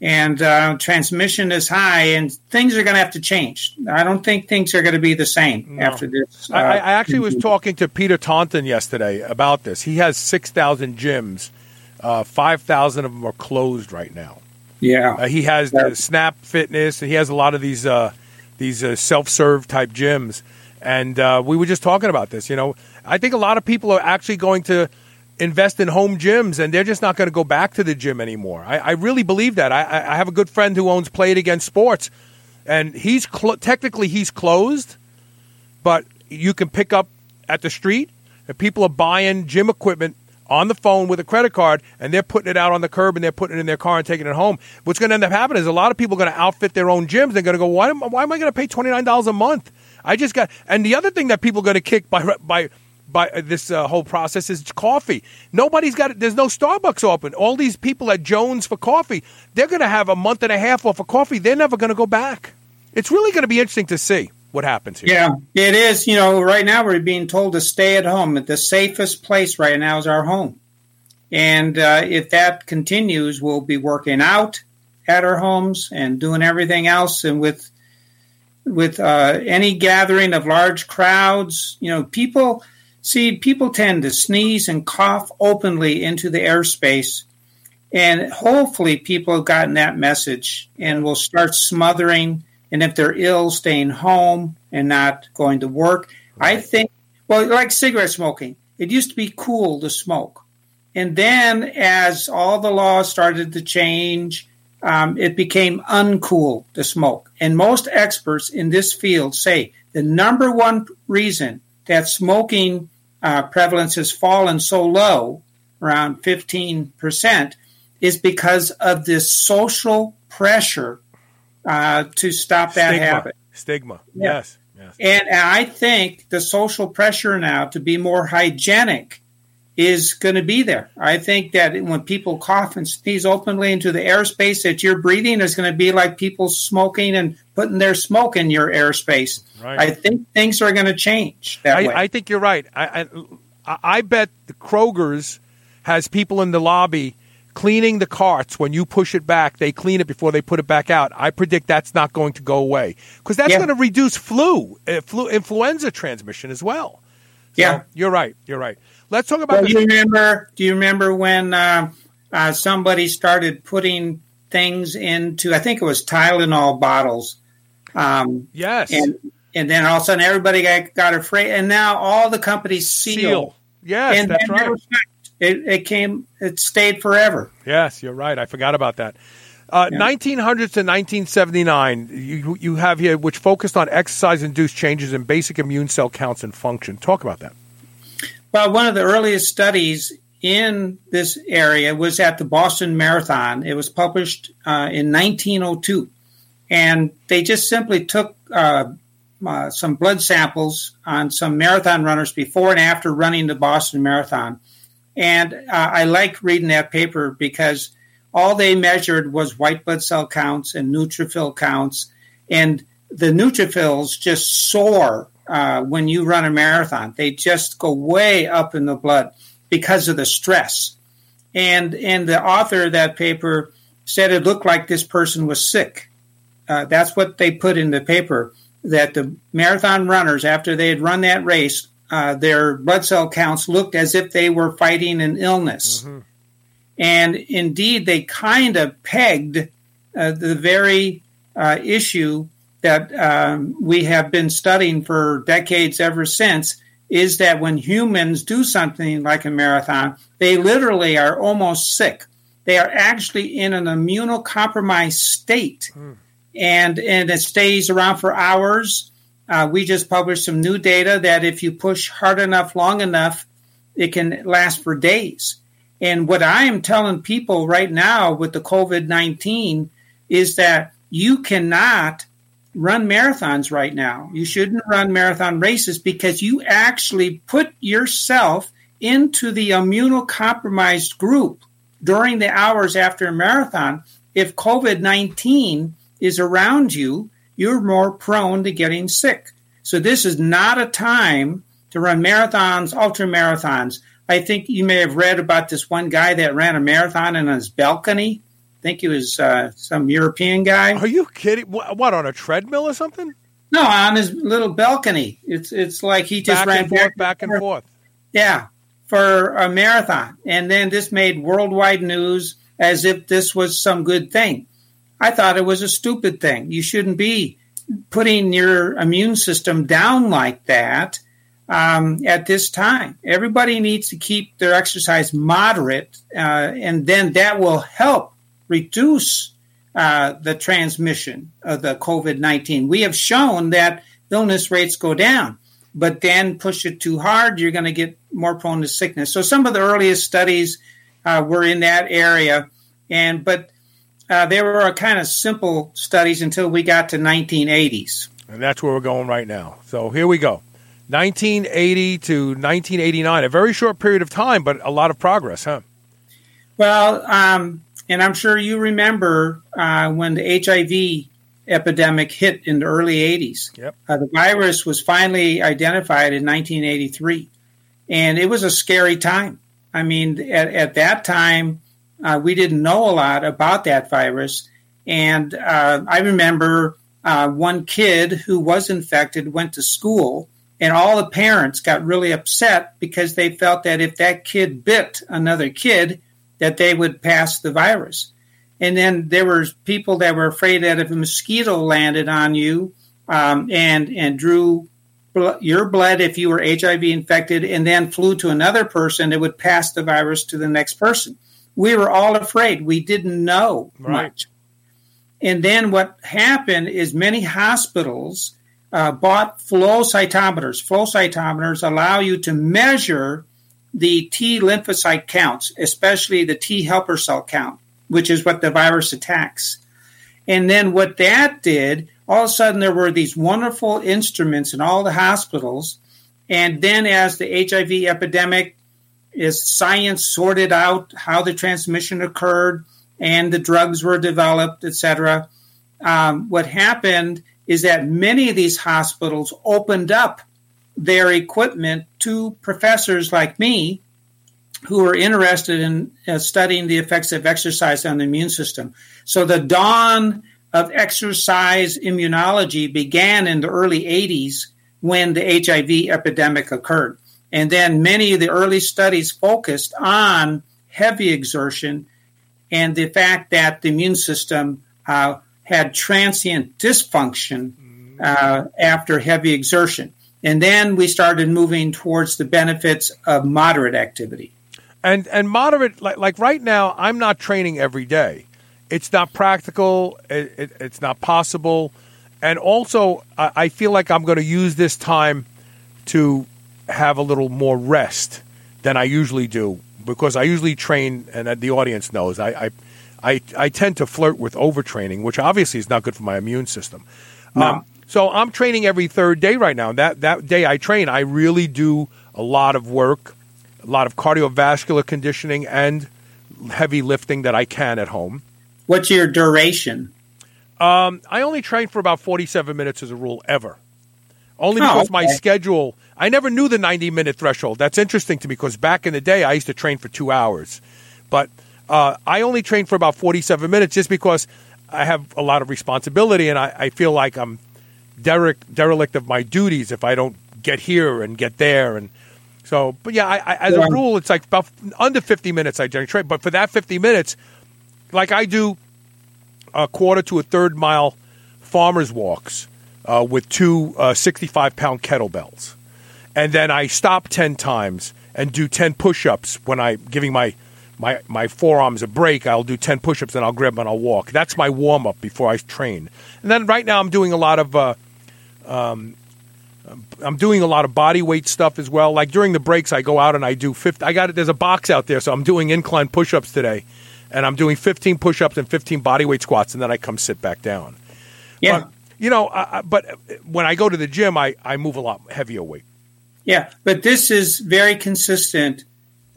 and uh, transmission is high, and things are going to have to change. I don't think things are going to be the same no. after this. Uh, I, I, actually was talking to Peter Taunton yesterday about this. He has 6,000 gyms, uh, 5,000 of them are closed right now. Yeah. Uh, he has the Snap Fitness, and he has a lot of these uh, these uh, self-serve type gyms, And uh, we were just talking about this. You know, I think a lot of people are actually going to invest in home gyms and they're just not going to go back to the gym anymore. I, I really believe that. I, I, have a good friend who owns Play It Again Sports, and he's cl- technically he's closed, but you can pick up at the street. And people are buying gym equipment on the phone with a credit card and they're putting it out on the curb and they're putting it in their car and taking it home. What's going to end up happening is a lot of people are going to outfit their own gyms. They're going to go, why am, why am I going to pay $29 a month? I just got, and the other thing that people are going to kick by, by, by this uh, whole process is coffee. Nobody's got There's no Starbucks open. All these people at Jones for coffee, they're going to have a month and a half off of coffee. They're never going to go back. It's really going to be interesting to see what happens here. Yeah, it is. You know, right now we're being told to stay at home. The safest place right now is our home. And uh, if that continues, we'll be working out at our homes and doing everything else. And with with uh, any gathering of large crowds, you know, people see people tend to sneeze and cough openly into the airspace. And hopefully, people have gotten that message and will start smothering. And if they're ill, staying home and not going to work. I think, well, like cigarette smoking, it used to be cool to smoke and then, as all the laws started to change, um, it became uncool to smoke. And most experts in this field say the number one reason that smoking uh, prevalence has fallen so low, around 15%, is because of this social pressure uh, to stop that Stigma. habit. Stigma, Yeah. yes. yes. And I think the social pressure now to be more hygienic is going to be there. I think that when people cough and sneeze openly into the airspace that you're breathing is going to be like people smoking and putting their smoke in your airspace. Right. I think things are going to change that way. I, I think you're right. I, I I bet the Kroger's has people in the lobby cleaning the carts. When you push it back, they clean it before they put it back out. I predict that's not going to go away because that's Yeah. going to reduce flu, uh, flu, influenza transmission as well. So, Yeah. you're right. You're right. Let's talk about Well, the you remember? Do you remember when uh, uh, somebody started putting things into? I think it was Tylenol bottles. Um, yes and and then all of a sudden everybody got, got afraid, and now all the companies seal. seal. Yes, and that's right. It, it came. It stayed forever. Yes, you're right. I forgot about that. Uh, 1900s to 1979, you, you have here, which focused on exercise induced changes in basic immune cell counts and function. Talk about that. Well, one of the earliest studies in this area was at the Boston Marathon. It was published uh, in 1902, and they just simply took uh, uh, some blood samples on some marathon runners before and after running the Boston Marathon. And uh, I like reading that paper because all they measured was white blood cell counts and neutrophil counts, and the neutrophils just soar uh, when you run a marathon. They just go way up in the blood because of the stress. And and the author of that paper said it looked like this person was sick. Uh, that's what they put in the paper. That the marathon runners, after they had run that race, uh, their blood cell counts looked as if they were fighting an illness. And indeed, they kind of pegged uh, the very uh, issue that um, we have been studying for decades ever since is that when humans do something like a marathon, they literally are almost sick. They are actually in an immunocompromised state, and and it stays around for hours. Uh, we just published some new data that if you push hard enough, long enough, it can last for days. And what I am telling people right now with the COVID 19 is that you cannot run marathons right now. You shouldn't run marathon races because you actually put yourself into the immunocompromised group during the hours after a marathon. If COVID 19 is around you, you're more prone to getting sick. So this is not a time to run marathons, ultra marathons. I think you may have read about this one guy that ran a marathon in his balcony. I think he was uh, some European guy. Are you kidding? What, what on a treadmill or something? No, on his little balcony. It's it's like he just Back ran and forth, back and forth. Yeah, for a marathon, and then this made worldwide news as if this was some good thing. I thought it was a stupid thing. You shouldn't be putting your immune system down like that um, at this time. Everybody needs to keep their exercise moderate, uh, and then that will help reduce uh, the transmission of the COVID 19. We have shown that illness rates go down, but then push it too hard, you're going to get more prone to sickness. So some of the earliest studies uh, were in that area, and but uh, they were kind of simple studies until we got to 1980s. And that's where we're going right now. So here we go. 1980 to 1989, a very short period of time, but a lot of progress, huh? Well, um, and I'm sure you remember uh, when the HIV epidemic hit in the early 80s. Yep. Uh, the virus was finally identified in 1983, and it was a scary time. I mean, at, at that time, uh, we didn't know a lot about that virus. And uh, I remember uh, one kid who was infected went to school, and all the parents got really upset because they felt that if that kid bit another kid, that they would pass the virus. And then there were people that were afraid that if a mosquito landed on you um, and and drew your blood if you were HIV infected and then flew to another person, it would pass the virus to the next person. We were all afraid. We didn't know Right. much. And then what happened is many hospitals uh, bought flow cytometers. Flow cytometers allow you to measure the T lymphocyte counts, especially the T helper cell count, which is what the virus attacks. And then what that did, all of a sudden there were these wonderful instruments in all the hospitals. And then as the HIV epidemic is science sorted out how the transmission occurred and the drugs were developed, etc. Um, what happened is that many of these hospitals opened up their equipment to professors like me who were interested in uh, studying the effects of exercise on the immune system. So the dawn of exercise immunology began in the early 80s when the HIV epidemic occurred. And then many of the early studies focused on heavy exertion and the fact that the immune system uh, had transient dysfunction uh, after heavy exertion. And then we started moving towards the benefits of moderate activity. And and moderate like like right now, I'm not training every day. It's not practical. It, it, it's not possible. And also, I, I feel like I'm going to use this time to have a little more rest than I usually do because I usually train, and the audience knows I I, I, I tend to flirt with overtraining, which obviously is not good for my immune system. Um, so I'm training every third day right now. That that day I train, I really do a lot of work, a lot of cardiovascular conditioning and heavy lifting that I can at home. What's your duration? Um, I only train for about 47 minutes as a rule ever. Only Oh, because my schedule, I never knew the 90 minute threshold. That's interesting to me because back in the day, I used to train for two hours. But uh, I only train for about 47 minutes just because I have a lot of responsibility and I, I feel like I'm derelict, derelict of my duties if I don't get here and get there. And so, but yeah, I, I, as Yeah. a rule, it's like about under 50 minutes I generally train. But for that 50 minutes, like I do a quarter to a third mile farmers walks uh, with two uh, 65 pound kettlebells. And then I stop 10 times and do 10 push ups when I'm giving my, my, my forearms a break. I'll do 10 push ups and I'll grab and I'll walk. That's my warm up before I train. And then right now I'm doing a lot of. Uh, um, I'm doing a lot of body weight stuff as well. Like during the breaks, I go out and I do 50. I got it. There's a box out there, so I'm doing incline push-ups today, and I'm doing 15 push-ups and 15 body weight squats, and then I come sit back down. Yeah. But, you know, I- but when I go to the gym, I, I move a lot heavier weight. Yeah, but this is very consistent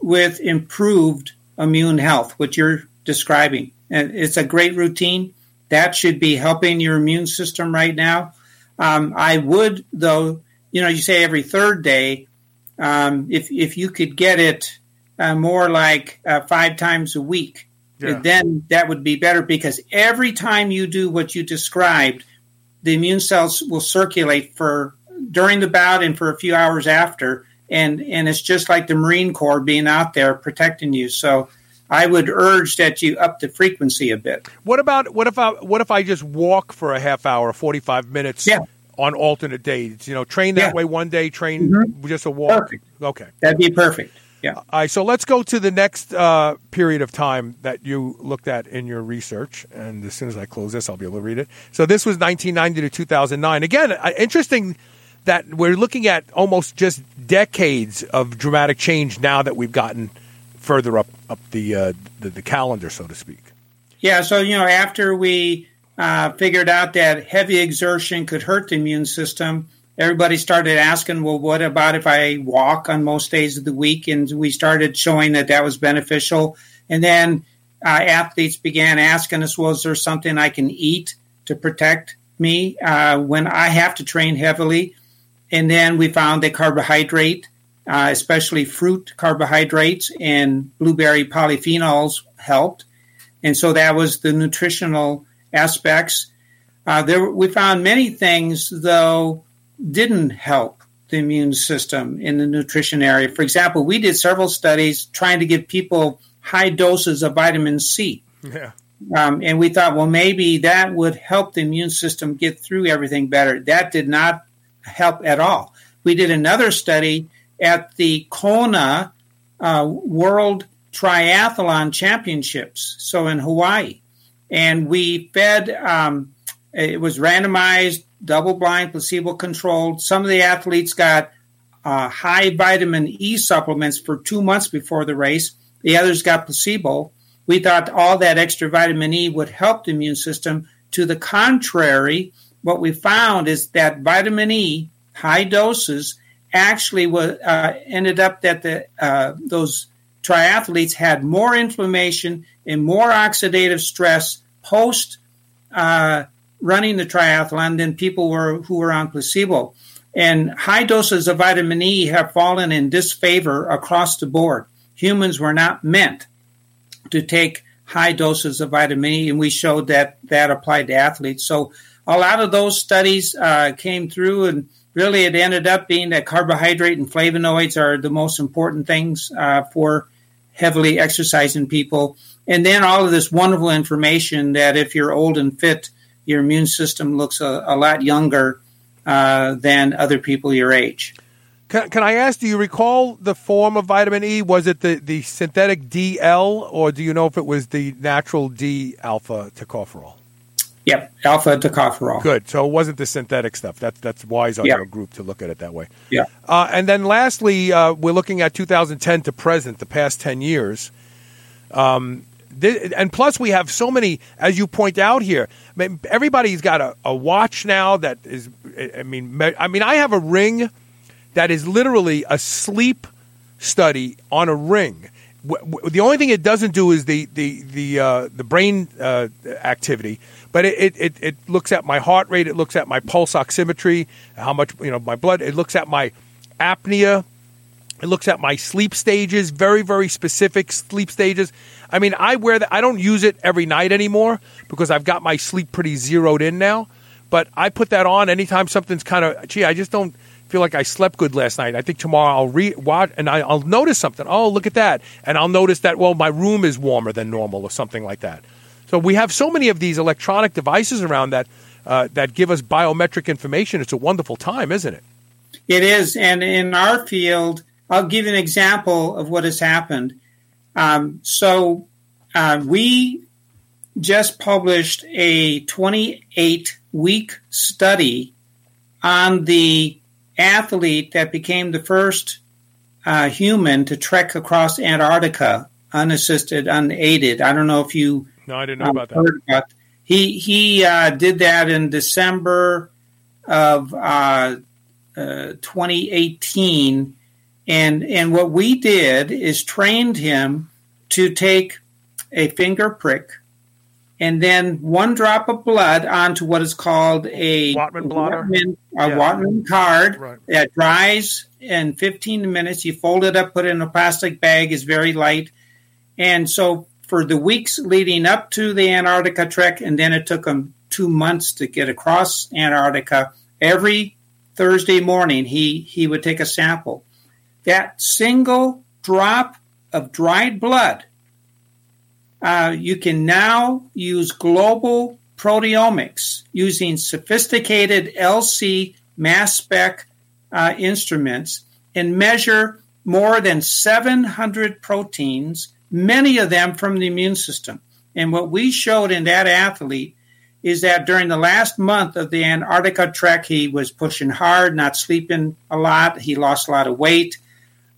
with improved immune health, what you're describing. And it's a great routine. That should be helping your immune system right now. Um, I would, though, you know, you say every third day. Um, if if you could get it uh, more like uh, five times a week, Yeah. then that would be better because every time you do what you described, the immune cells will circulate for during the bout and for a few hours after, and and it's just like the Marine Corps being out there protecting you. So I would urge that you up the frequency a bit. What about what if I what if I just walk for a half hour, forty five minutes Yeah. on alternate days? You know, train that Yeah. way one day, train mm-hmm. just a walk. Perfect. Okay. That'd be perfect. Yeah. All right, so let's go to the next uh, period of time that you looked at in your research. And as soon as I close this, I'll be able to read it. So this was 1990 to 2009. Again, uh, interesting that we're looking at almost just decades of dramatic change now that we've gotten further up up the uh, the, the calendar, so to speak. Yeah, so you know, after we uh, figured out that heavy exertion could hurt the immune system, everybody started asking, "Well, what about if I walk on most days of the week?" And we started showing that that was beneficial. And then uh, athletes began asking us, "Well, is there something I can eat to protect me uh, when I have to train heavily?" And then we found that carbohydrate, uh, especially fruit carbohydrates and blueberry polyphenols, helped and so that was the nutritional aspects. Uh, there, we found many things, though, didn't help the immune system in the nutrition area. For example, we did several studies trying to give people high doses of vitamin C. Yeah. Um, and we thought, well, maybe that would help the immune system get through everything better. That did not help at all. We did another study at the Kona uh, World Triathlon Championships, so in Hawaii. And we fed, um, it was randomized, double blind, placebo controlled. Some of the athletes got uh, high vitamin E supplements for two months before the race, the others got placebo. We thought all that extra vitamin E would help the immune system. To the contrary, what we found is that vitamin E, high doses, actually was, uh, ended up that the uh, those triathletes had more inflammation and more oxidative stress post uh, running the triathlon than people were who were on placebo. And high doses of vitamin E have fallen in disfavor across the board. Humans were not meant to take high doses of vitamin E, and we showed that that applied to athletes. So a lot of those studies uh, came through, and really it ended up being that carbohydrate and flavonoids are the most important things uh, for heavily exercising people. And then all of this wonderful information that if you're old and fit, your immune system looks a, a lot younger uh, than other people your age. Can, can I ask, do you recall the form of vitamin E? Was it the, the synthetic DL, or do you know if it was the natural D alpha tocopherol? Yep, alpha tocopherol. Good. So it wasn't the synthetic stuff. That's that's wise on Yeah. your group to look at it that way. Yeah. Uh, and then lastly, uh, we're looking at 2010 to present, the past 10 years. Um, and plus, we have so many, as you point out here. I mean, everybody's got a, a watch now that is. I mean, I mean, I have a ring that is literally a sleep study on a ring. The only thing it doesn't do is the the the uh, the brain uh, activity, but it, it, it looks at my heart rate, it looks at my pulse oximetry, how much you know my blood, it looks at my apnea, it looks at my sleep stages, very very specific sleep stages. I mean, I wear that. I don't use it every night anymore because I've got my sleep pretty zeroed in now. But I put that on anytime something's kind of gee, I just don't feel like I slept good last night. I think tomorrow I'll re watch and I, I'll notice something. Oh, look at that, and I'll notice that well, my room is warmer than normal or something like that. So we have so many of these electronic devices around that uh, that give us biometric information. It's a wonderful time, isn't it? It is. And in our field, I'll give you an example of what has happened. Um, so uh, we just published a 28 week study on the athlete that became the first uh, human to trek across Antarctica unassisted, unaided. I don't know if you No, I didn't know um, about that. about- He he uh, did that in December of uh, uh, 2018, and and what we did is trained him to take a finger prick and then one drop of blood onto what is called a Whatman blotter? Whatman- a Yeah. Whatman card Right. that dries in 15 minutes. You fold it up, put it in a plastic bag. is very light, and so for the weeks leading up to the Antarctica trek, and then it took him two months to get across Antarctica. Every Thursday morning, he he would take a sample. That single drop of dried blood uh, you can now use global proteomics using sophisticated LC mass spec uh, instruments and measure more than 700 proteins, many of them from the immune system. And what we showed in that athlete is that during the last month of the Antarctica trek, he was pushing hard, not sleeping a lot. He lost a lot of weight.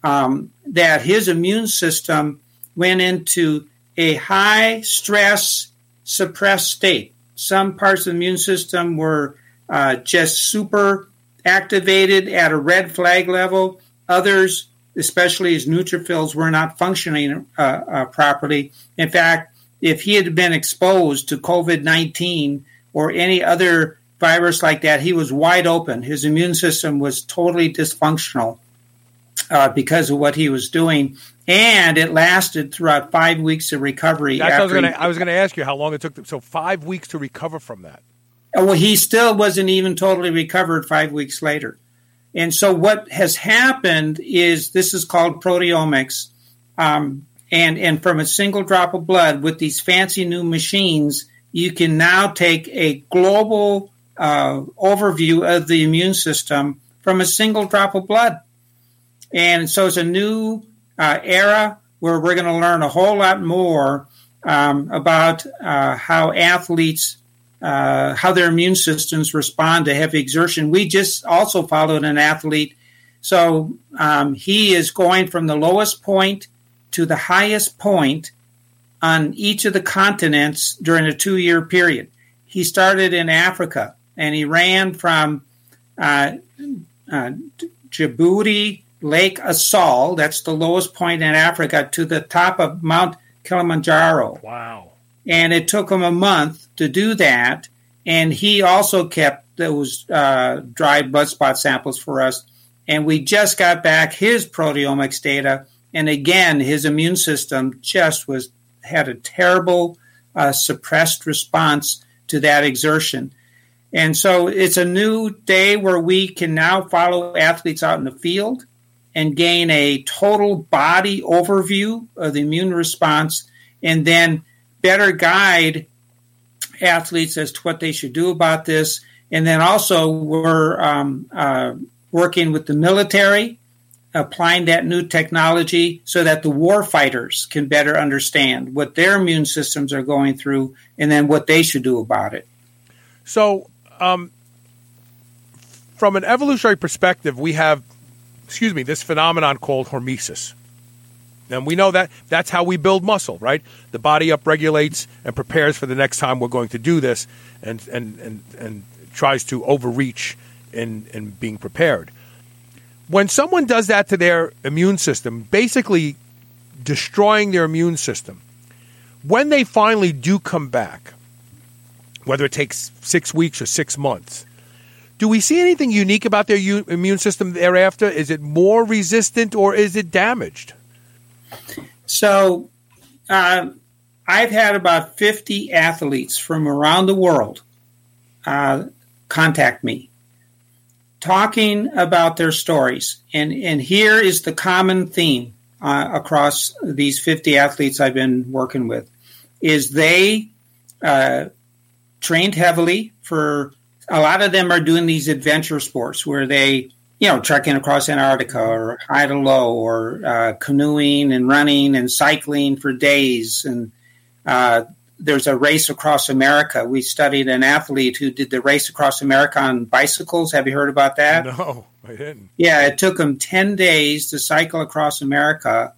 Um, that his immune system went into a high stress suppressed state. Some parts of the immune system were uh, just super activated at a red flag level. Others, especially his neutrophils, were not functioning uh, uh, properly. In fact, if he had been exposed to COVID 19 or any other virus like that, he was wide open. His immune system was totally dysfunctional uh, because of what he was doing. And it lasted throughout five weeks of recovery. That's I was going to ask you how long it took. Them. So five weeks to recover from that. Uh, well, he still wasn't even totally recovered five weeks later. And so what has happened is this is called proteomics. Um, and, and from a single drop of blood with these fancy new machines, you can now take a global uh, overview of the immune system from a single drop of blood. And so it's a new uh, era where we're going to learn a whole lot more um, about uh, how athletes, uh, how their immune systems respond to heavy exertion. We just also followed an athlete. So um, he is going from the lowest point to the highest point on each of the continents during a two year period. He started in Africa and he ran from uh, uh, Djibouti Lake Assal, that's the lowest point in Africa, to the top of Mount Kilimanjaro. Wow. And it took him a month to do that. And he also kept those uh, dried blood spot samples for us. And we just got back his proteomics data. And again, his immune system just was had a terrible uh, suppressed response to that exertion. And so it's a new day where we can now follow athletes out in the field and gain a total body overview of the immune response and then better guide athletes as to what they should do about this. And then also, we're um, uh, working with the military, applying that new technology so that the war fighters can better understand what their immune systems are going through and then what they should do about it. So, um, from an evolutionary perspective, we have excuse me, this phenomenon called hormesis. And we know that that's how we build muscle, right? The body upregulates and prepares for the next time we're going to do this and, and, and, and tries to overreach in, in being prepared. When someone does that to their immune system, basically destroying their immune system, when they finally do come back, whether it takes six weeks or six months, do we see anything unique about their u- immune system thereafter? Is it more resistant or is it damaged? So, uh, I've had about 50 athletes from around the world uh, contact me talking about their stories. And, and here is the common theme uh, across these 50 athletes I've been working with is they uh, trained heavily for a lot of them are doing these adventure sports where they, you know, trekking across Antarctica or high to low or uh, canoeing and running and cycling for days. And uh, there's a race across America. We studied an athlete who did the race across America on bicycles. Have you heard about that? No, I didn't. Yeah, it took him 10 days to cycle across America.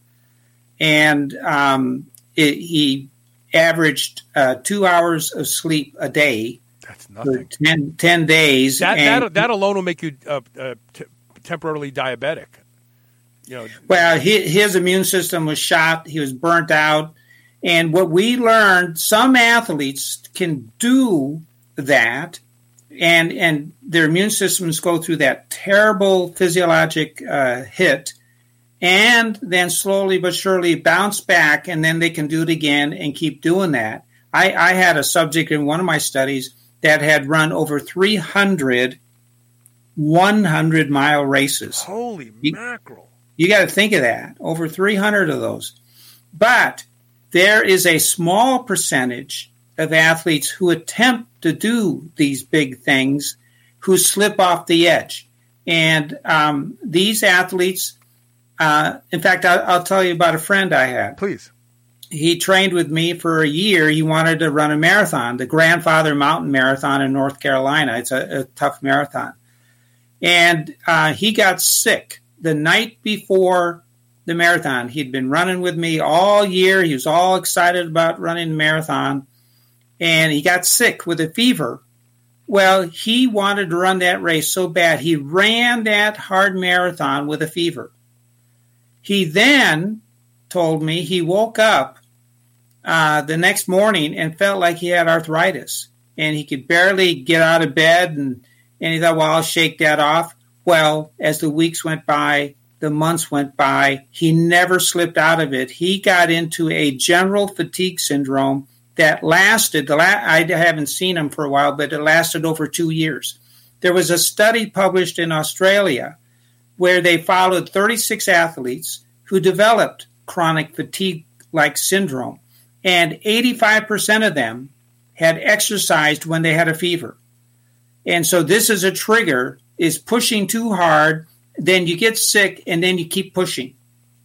And um, it, he averaged uh, two hours of sleep a day that's nothing. 10, 10 days. That, that, that alone will make you uh, uh, t- temporarily diabetic. You know. Well, his, his immune system was shot. He was burnt out. And what we learned, some athletes can do that, and and their immune systems go through that terrible physiologic uh, hit, and then slowly but surely bounce back, and then they can do it again and keep doing that. I, I had a subject in one of my studies that had run over 300 100 mile races. Holy you, mackerel. You got to think of that. Over 300 of those. But there is a small percentage of athletes who attempt to do these big things who slip off the edge. And um, these athletes, uh, in fact, I'll, I'll, tell you about a friend I had. Please. He trained with me for a year. He wanted to run a marathon, the Grandfather Mountain Marathon in North Carolina. It's a, a tough marathon. And uh, he got sick the night before the marathon. He'd been running with me all year. He was all excited about running the marathon. And he got sick with a fever. Well, he wanted to run that race so bad. He ran that hard marathon with a fever. He then told me he woke up uh, the next morning and felt like he had arthritis and he could barely get out of bed and and he thought, well, I'll shake that off. Well, as the weeks went by, the months went by, he never slipped out of it. He got into a general fatigue syndrome that lasted, The I haven't seen him for a while, but it lasted over two years. There was a study published in Australia where they followed 36 athletes who developed chronic fatigue like syndrome, and 85% of them had exercised when they had a fever. And so this is a trigger is pushing too hard, then you get sick and then you keep pushing.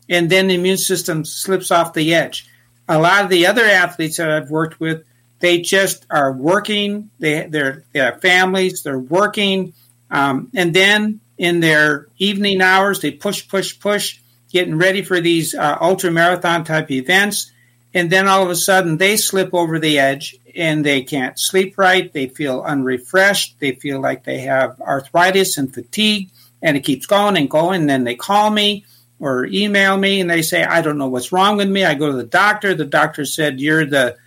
And then the immune system slips off the edge. A lot of the other athletes that I've worked with, they just are working. They they have families. They're working, um, and then in their evening hours, they push, push, push, getting ready for these uh, ultra marathon type events. And then all of a sudden, they slip over the edge and they can't sleep right. They feel unrefreshed. They feel like they have arthritis and fatigue, and it keeps going and going. And then they call me or email me and they say, I don't know what's wrong with me. I go to the doctor. The doctor said, You're the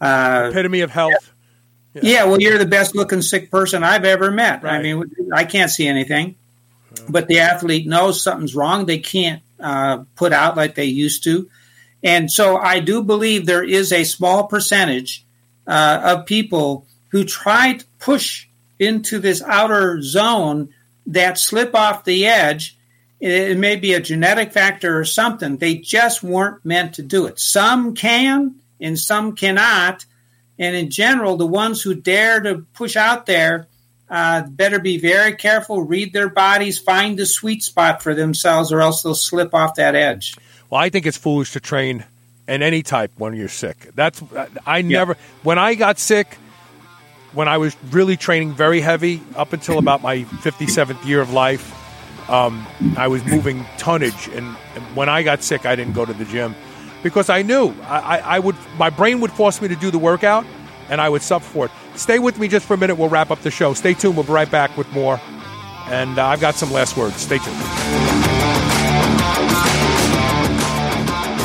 uh, epitome of health. Yeah. yeah. well, you're the best looking sick person I've ever met. Right. I mean, I can't see anything. But the athlete knows something's wrong. They can't uh, put out like they used to. And so I do believe there is a small percentage uh, of people who try to push into this outer zone that slip off the edge. It, may be a genetic factor or something. They just weren't meant to do it. Some can and some cannot. And in general, the ones who dare to push out there uh, better be very careful, read their bodies, find the sweet spot for themselves, or else they'll slip off that edge. Well, I think it's foolish to train in any type when you're sick. That's I never when I got sick when I was really training very heavy up until about my 57th year of life. Um, I was moving tonnage, and, and, when I got sick, I didn't go to the gym because I knew I, I, I, would. My brain would force me to do the workout, and I would suffer for it. Stay with me just for a minute. We'll wrap up the show. Stay tuned. We'll be right back with more, and uh, I've got some last words. Stay tuned.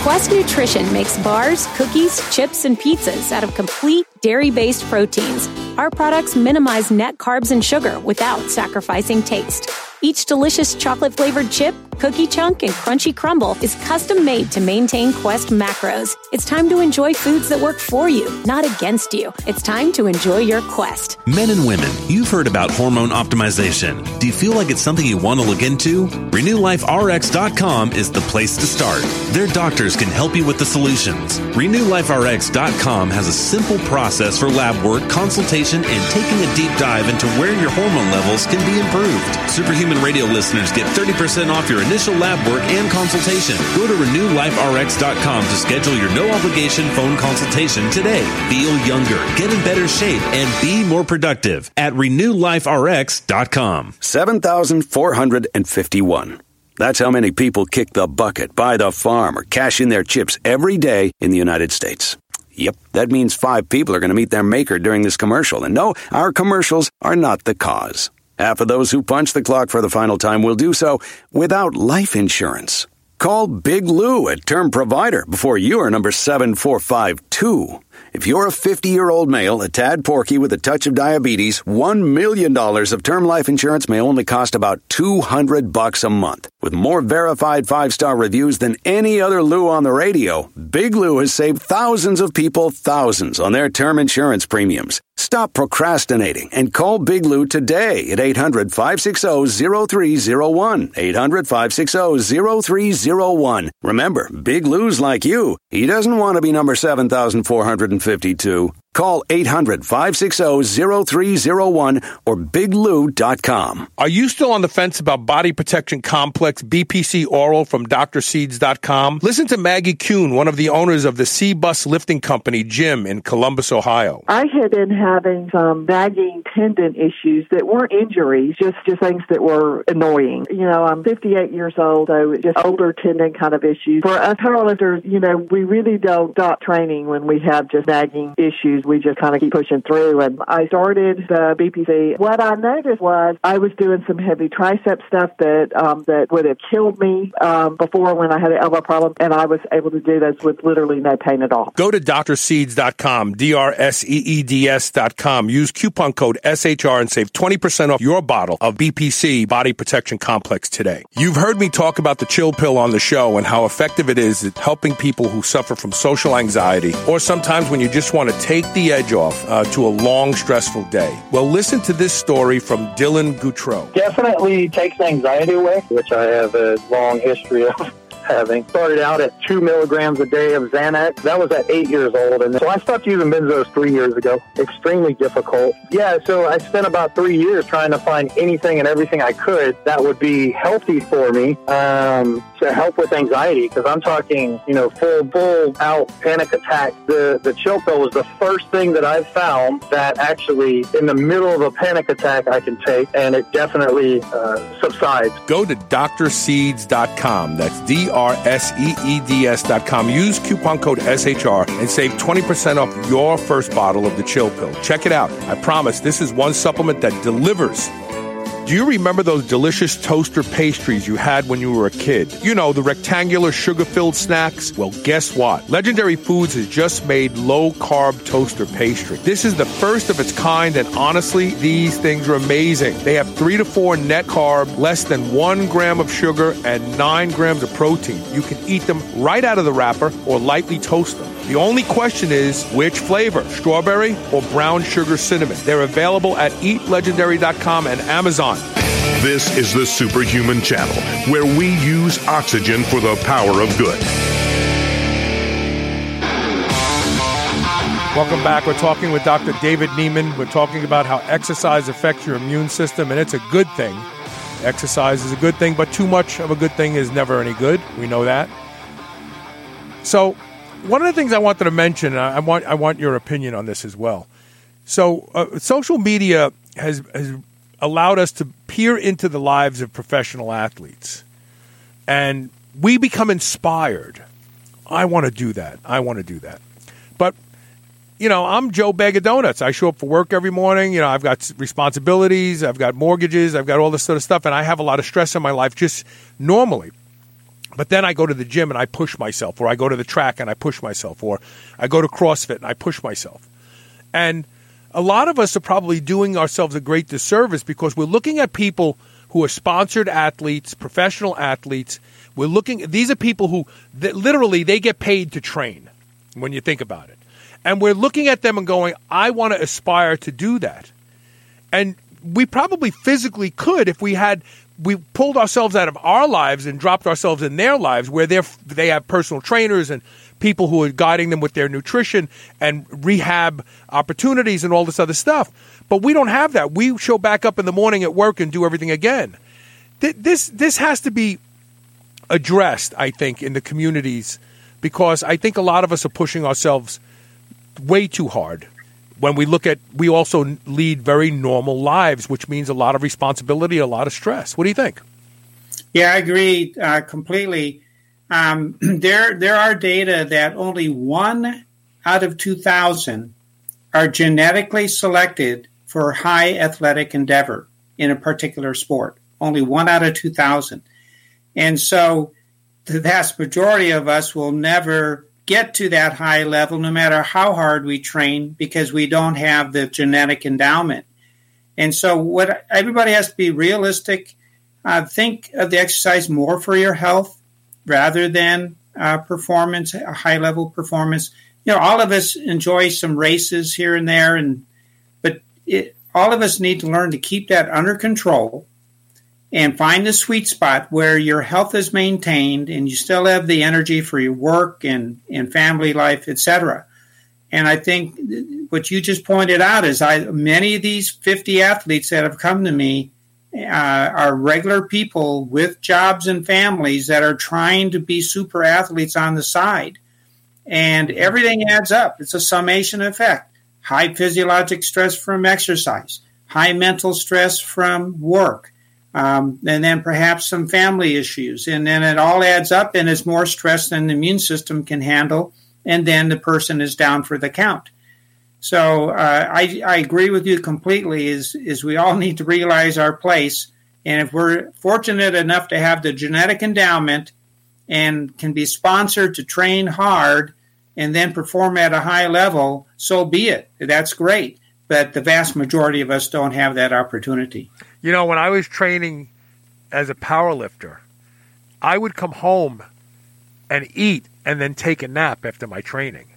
Quest Nutrition makes bars, cookies, chips, and pizzas out of complete dairy based proteins. Our products minimize net carbs and sugar without sacrificing taste. Each delicious chocolate flavored chip, cookie chunk, and crunchy crumble is custom made to maintain Quest macros. It's time to enjoy foods that work for you, not against you. It's time to enjoy your Quest. Men and women, you've heard about hormone optimization. Do you feel like it's something you want to look into? RenewLifeRx.com is the place to start. Their doctors can help you with the solutions. RenewLifeRx.com has a simple process for lab work, consultation, and taking a deep dive into where your hormone levels can be improved. Superhuman Radio listeners get 30% off your initial lab work and consultation. Go to RenewLifeRx.com to schedule your no obligation phone consultation today. Feel younger, get in better shape, and be more productive at RenewLifeRx.com. 7,451. That's how many people kick the bucket, buy the farm, or cash in their chips every day in the United States. Yep, that means five people are going to meet their maker during this commercial. And no, our commercials are not the cause. Half of those who punch the clock for the final time will do so without life insurance. Call Big Lou at Term Provider before you are number 7452. If you're a 50 year old male, a tad porky with a touch of diabetes, $1 million of term life insurance may only cost about 200 bucks a month. With more verified five star reviews than any other Lou on the radio, Big Lou has saved thousands of people thousands on their term insurance premiums. Stop procrastinating and call Big Lou today at 800 560 0301. 800 560 0301. Remember, Big Lou's like you. He doesn't want to be number 7452. Call 800 560 0301 or biglou.com. Are you still on the fence about body protection complex BPC oral from drseeds.com? Listen to Maggie Kuhn, one of the owners of the C Bus Lifting Company gym in Columbus, Ohio. I had been having some nagging tendon issues that weren't injuries, just, just things that were annoying. You know, I'm 58 years old, so just older tendon kind of issues. For us powerlifters, you know, we really don't stop training when we have just nagging issues we just kind of keep pushing through. And I started the BPC. What I noticed was I was doing some heavy tricep stuff that um, that would have killed me um, before when I had an elbow problem, and I was able to do those with literally no pain at all. Go to drseeds.com, D-R-S-E-E-D-S.com. Use coupon code SHR and save 20% off your bottle of BPC Body Protection Complex today. You've heard me talk about the chill pill on the show and how effective it is at helping people who suffer from social anxiety or sometimes when you just want to take the edge off uh, to a long, stressful day. Well, listen to this story from Dylan Goutreau. Definitely takes anxiety away, which I have a long history of [laughs] having. Started out at two milligrams a day of Xanax. That was at eight years old. And so I stopped using benzos three years ago. Extremely difficult. Yeah, so I spent about three years trying to find anything and everything I could that would be healthy for me um, to help with anxiety. Because I'm talking, you know, full, full out panic attack. The, the chill pill was the first thing that I've found that actually, in the middle of a panic attack, I can take, and it definitely uh, subsides. Go to drseeds.com. That's D R S E E D S dot com. Use coupon code SHR and save 20% off your first bottle of the chill pill. Check it out. I promise this is one supplement that delivers. Do you remember those delicious toaster pastries you had when you were a kid? You know, the rectangular sugar filled snacks? Well, guess what? Legendary Foods has just made low carb toaster pastry. This is the first of its kind, and honestly, these things are amazing. They have three to four net carb, less than one gram of sugar, and nine grams of protein. You can eat them right out of the wrapper or lightly toast them. The only question is which flavor, strawberry or brown sugar cinnamon. They're available at eatlegendary.com and Amazon. This is the Superhuman Channel, where we use oxygen for the power of good. Welcome back. We're talking with Dr. David Nieman. We're talking about how exercise affects your immune system, and it's a good thing. Exercise is a good thing, but too much of a good thing is never any good. We know that. So, one of the things I wanted to mention, and I want I want your opinion on this as well. So, uh, social media has has allowed us to peer into the lives of professional athletes, and we become inspired. I want to do that. I want to do that. But you know, I'm Joe Bag of Donuts. I show up for work every morning. You know, I've got responsibilities, I've got mortgages, I've got all this sort of stuff, and I have a lot of stress in my life just normally. But then I go to the gym and I push myself, or I go to the track and I push myself, or I go to CrossFit and I push myself. And a lot of us are probably doing ourselves a great disservice because we're looking at people who are sponsored athletes, professional athletes. We're looking; these are people who literally they get paid to train. When you think about it, and we're looking at them and going, "I want to aspire to do that," and we probably physically could if we had we pulled ourselves out of our lives and dropped ourselves in their lives where they they have personal trainers and people who are guiding them with their nutrition and rehab opportunities and all this other stuff. But we don't have that. We show back up in the morning at work and do everything again. This this has to be addressed, I think, in the communities because I think a lot of us are pushing ourselves way too hard when we look at, we also lead very normal lives, which means a lot of responsibility, a lot of stress. What do you think? Yeah, I agree uh, completely. Um, [clears throat] there, there are data that only one out of 2,000 are genetically selected for high athletic endeavor in a particular sport. Only one out of 2,000. And so the vast majority of us will never get to that high level no matter how hard we train because we don't have the genetic endowment. And so, what everybody has to be realistic. Uh, think of the exercise more for your health rather than uh, performance, a high level performance. You know, all of us enjoy some races here and there, and but it, all of us need to learn to keep that under control and find the sweet spot where your health is maintained and you still have the energy for your work and, and family life, etc. And I think what you just pointed out is I many of these 50 athletes that have come to me uh, are regular people with jobs and families that are trying to be super athletes on the side. And everything adds up. It's a summation effect. High physiologic stress from exercise, high mental stress from work, um, and then perhaps some family issues. And then it all adds up and is more stress than the immune system can handle. And then the person is down for the count. So uh, I, I agree with you completely. Is is we all need to realize our place, and if we're fortunate enough to have the genetic endowment and can be sponsored to train hard and then perform at a high level, so be it. That's great. But the vast majority of us don't have that opportunity. You know, when I was training as a power lifter, I would come home and eat and then take a nap after my training.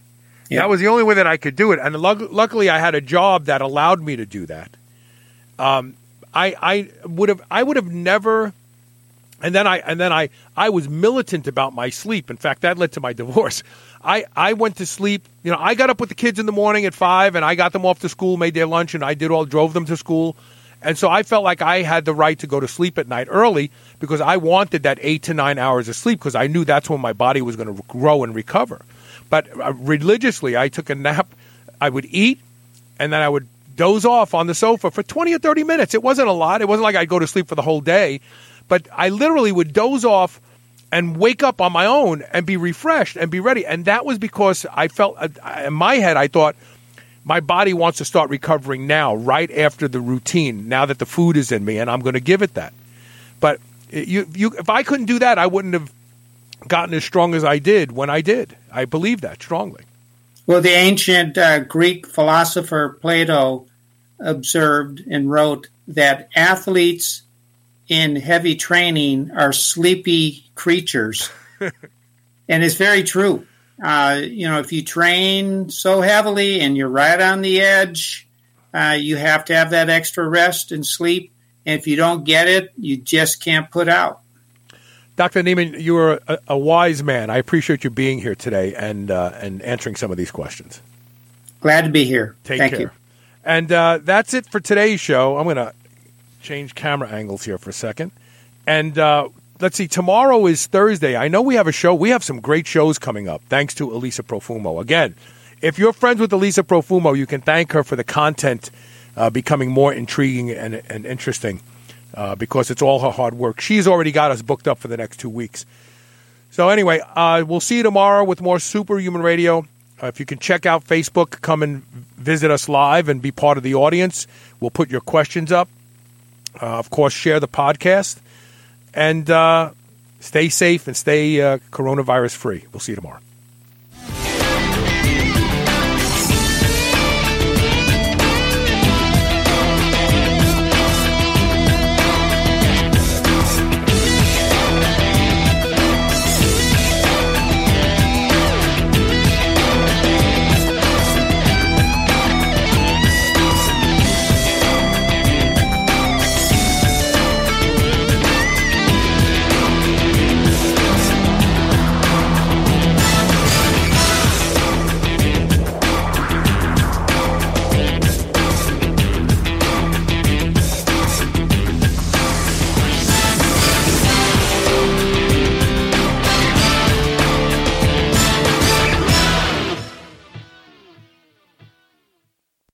Yeah. That was the only way that I could do it. And luckily, I had a job that allowed me to do that. Um, I, I would have I would have never and then I and then I I was militant about my sleep. In fact, that led to my [laughs] divorce. I, I went to sleep. You know, I got up with the kids in the morning at five, and I got them off to school, made their lunch, and I did all drove them to school. And so I felt like I had the right to go to sleep at night early because I wanted that eight to nine hours of sleep because I knew that's when my body was going to grow and recover. But uh, religiously, I took a nap. I would eat, and then I would doze off on the sofa for 20 or 30 minutes. It wasn't a lot. It wasn't like I'd go to sleep for the whole day. But I literally would doze off and wake up on my own and be refreshed and be ready. And that was because I felt, uh, in my head, I thought, my body wants to start recovering now, right after the routine, now that the food is in me, and I'm going to give it that. But you, you, if I couldn't do that, I wouldn't have gotten as strong as I did when I did. I believe that strongly. Well, the ancient uh, Greek philosopher Plato observed and wrote that athletes in heavy training are sleepy creatures. [laughs] and it's very true. Uh, you know, if you train so heavily and you're right on the edge, uh, you have to have that extra rest and sleep. And if you don't get it, you just can't put out. Dr. Nieman, you are a, a wise man. I appreciate you being here today and uh, and answering some of these questions. Glad to be here. Take Thank care. You. And uh, that's it for today's show. I'm going to change camera angles here for a second. And uh, let's see, tomorrow is Thursday. I know we have a show. We have some great shows coming up, thanks to Elisa Profumo. Again, if you're friends with Elisa Profumo, you can thank her for the content uh, becoming more intriguing and, and interesting uh, because it's all her hard work. She's already got us booked up for the next two weeks. So, anyway, uh, we'll see you tomorrow with more Superhuman Radio. Uh, if you can check out Facebook, come and visit us live and be part of the audience. We'll put your questions up. Uh, of course, share the podcast and uh, stay safe and stay uh, coronavirus free. We'll see you tomorrow.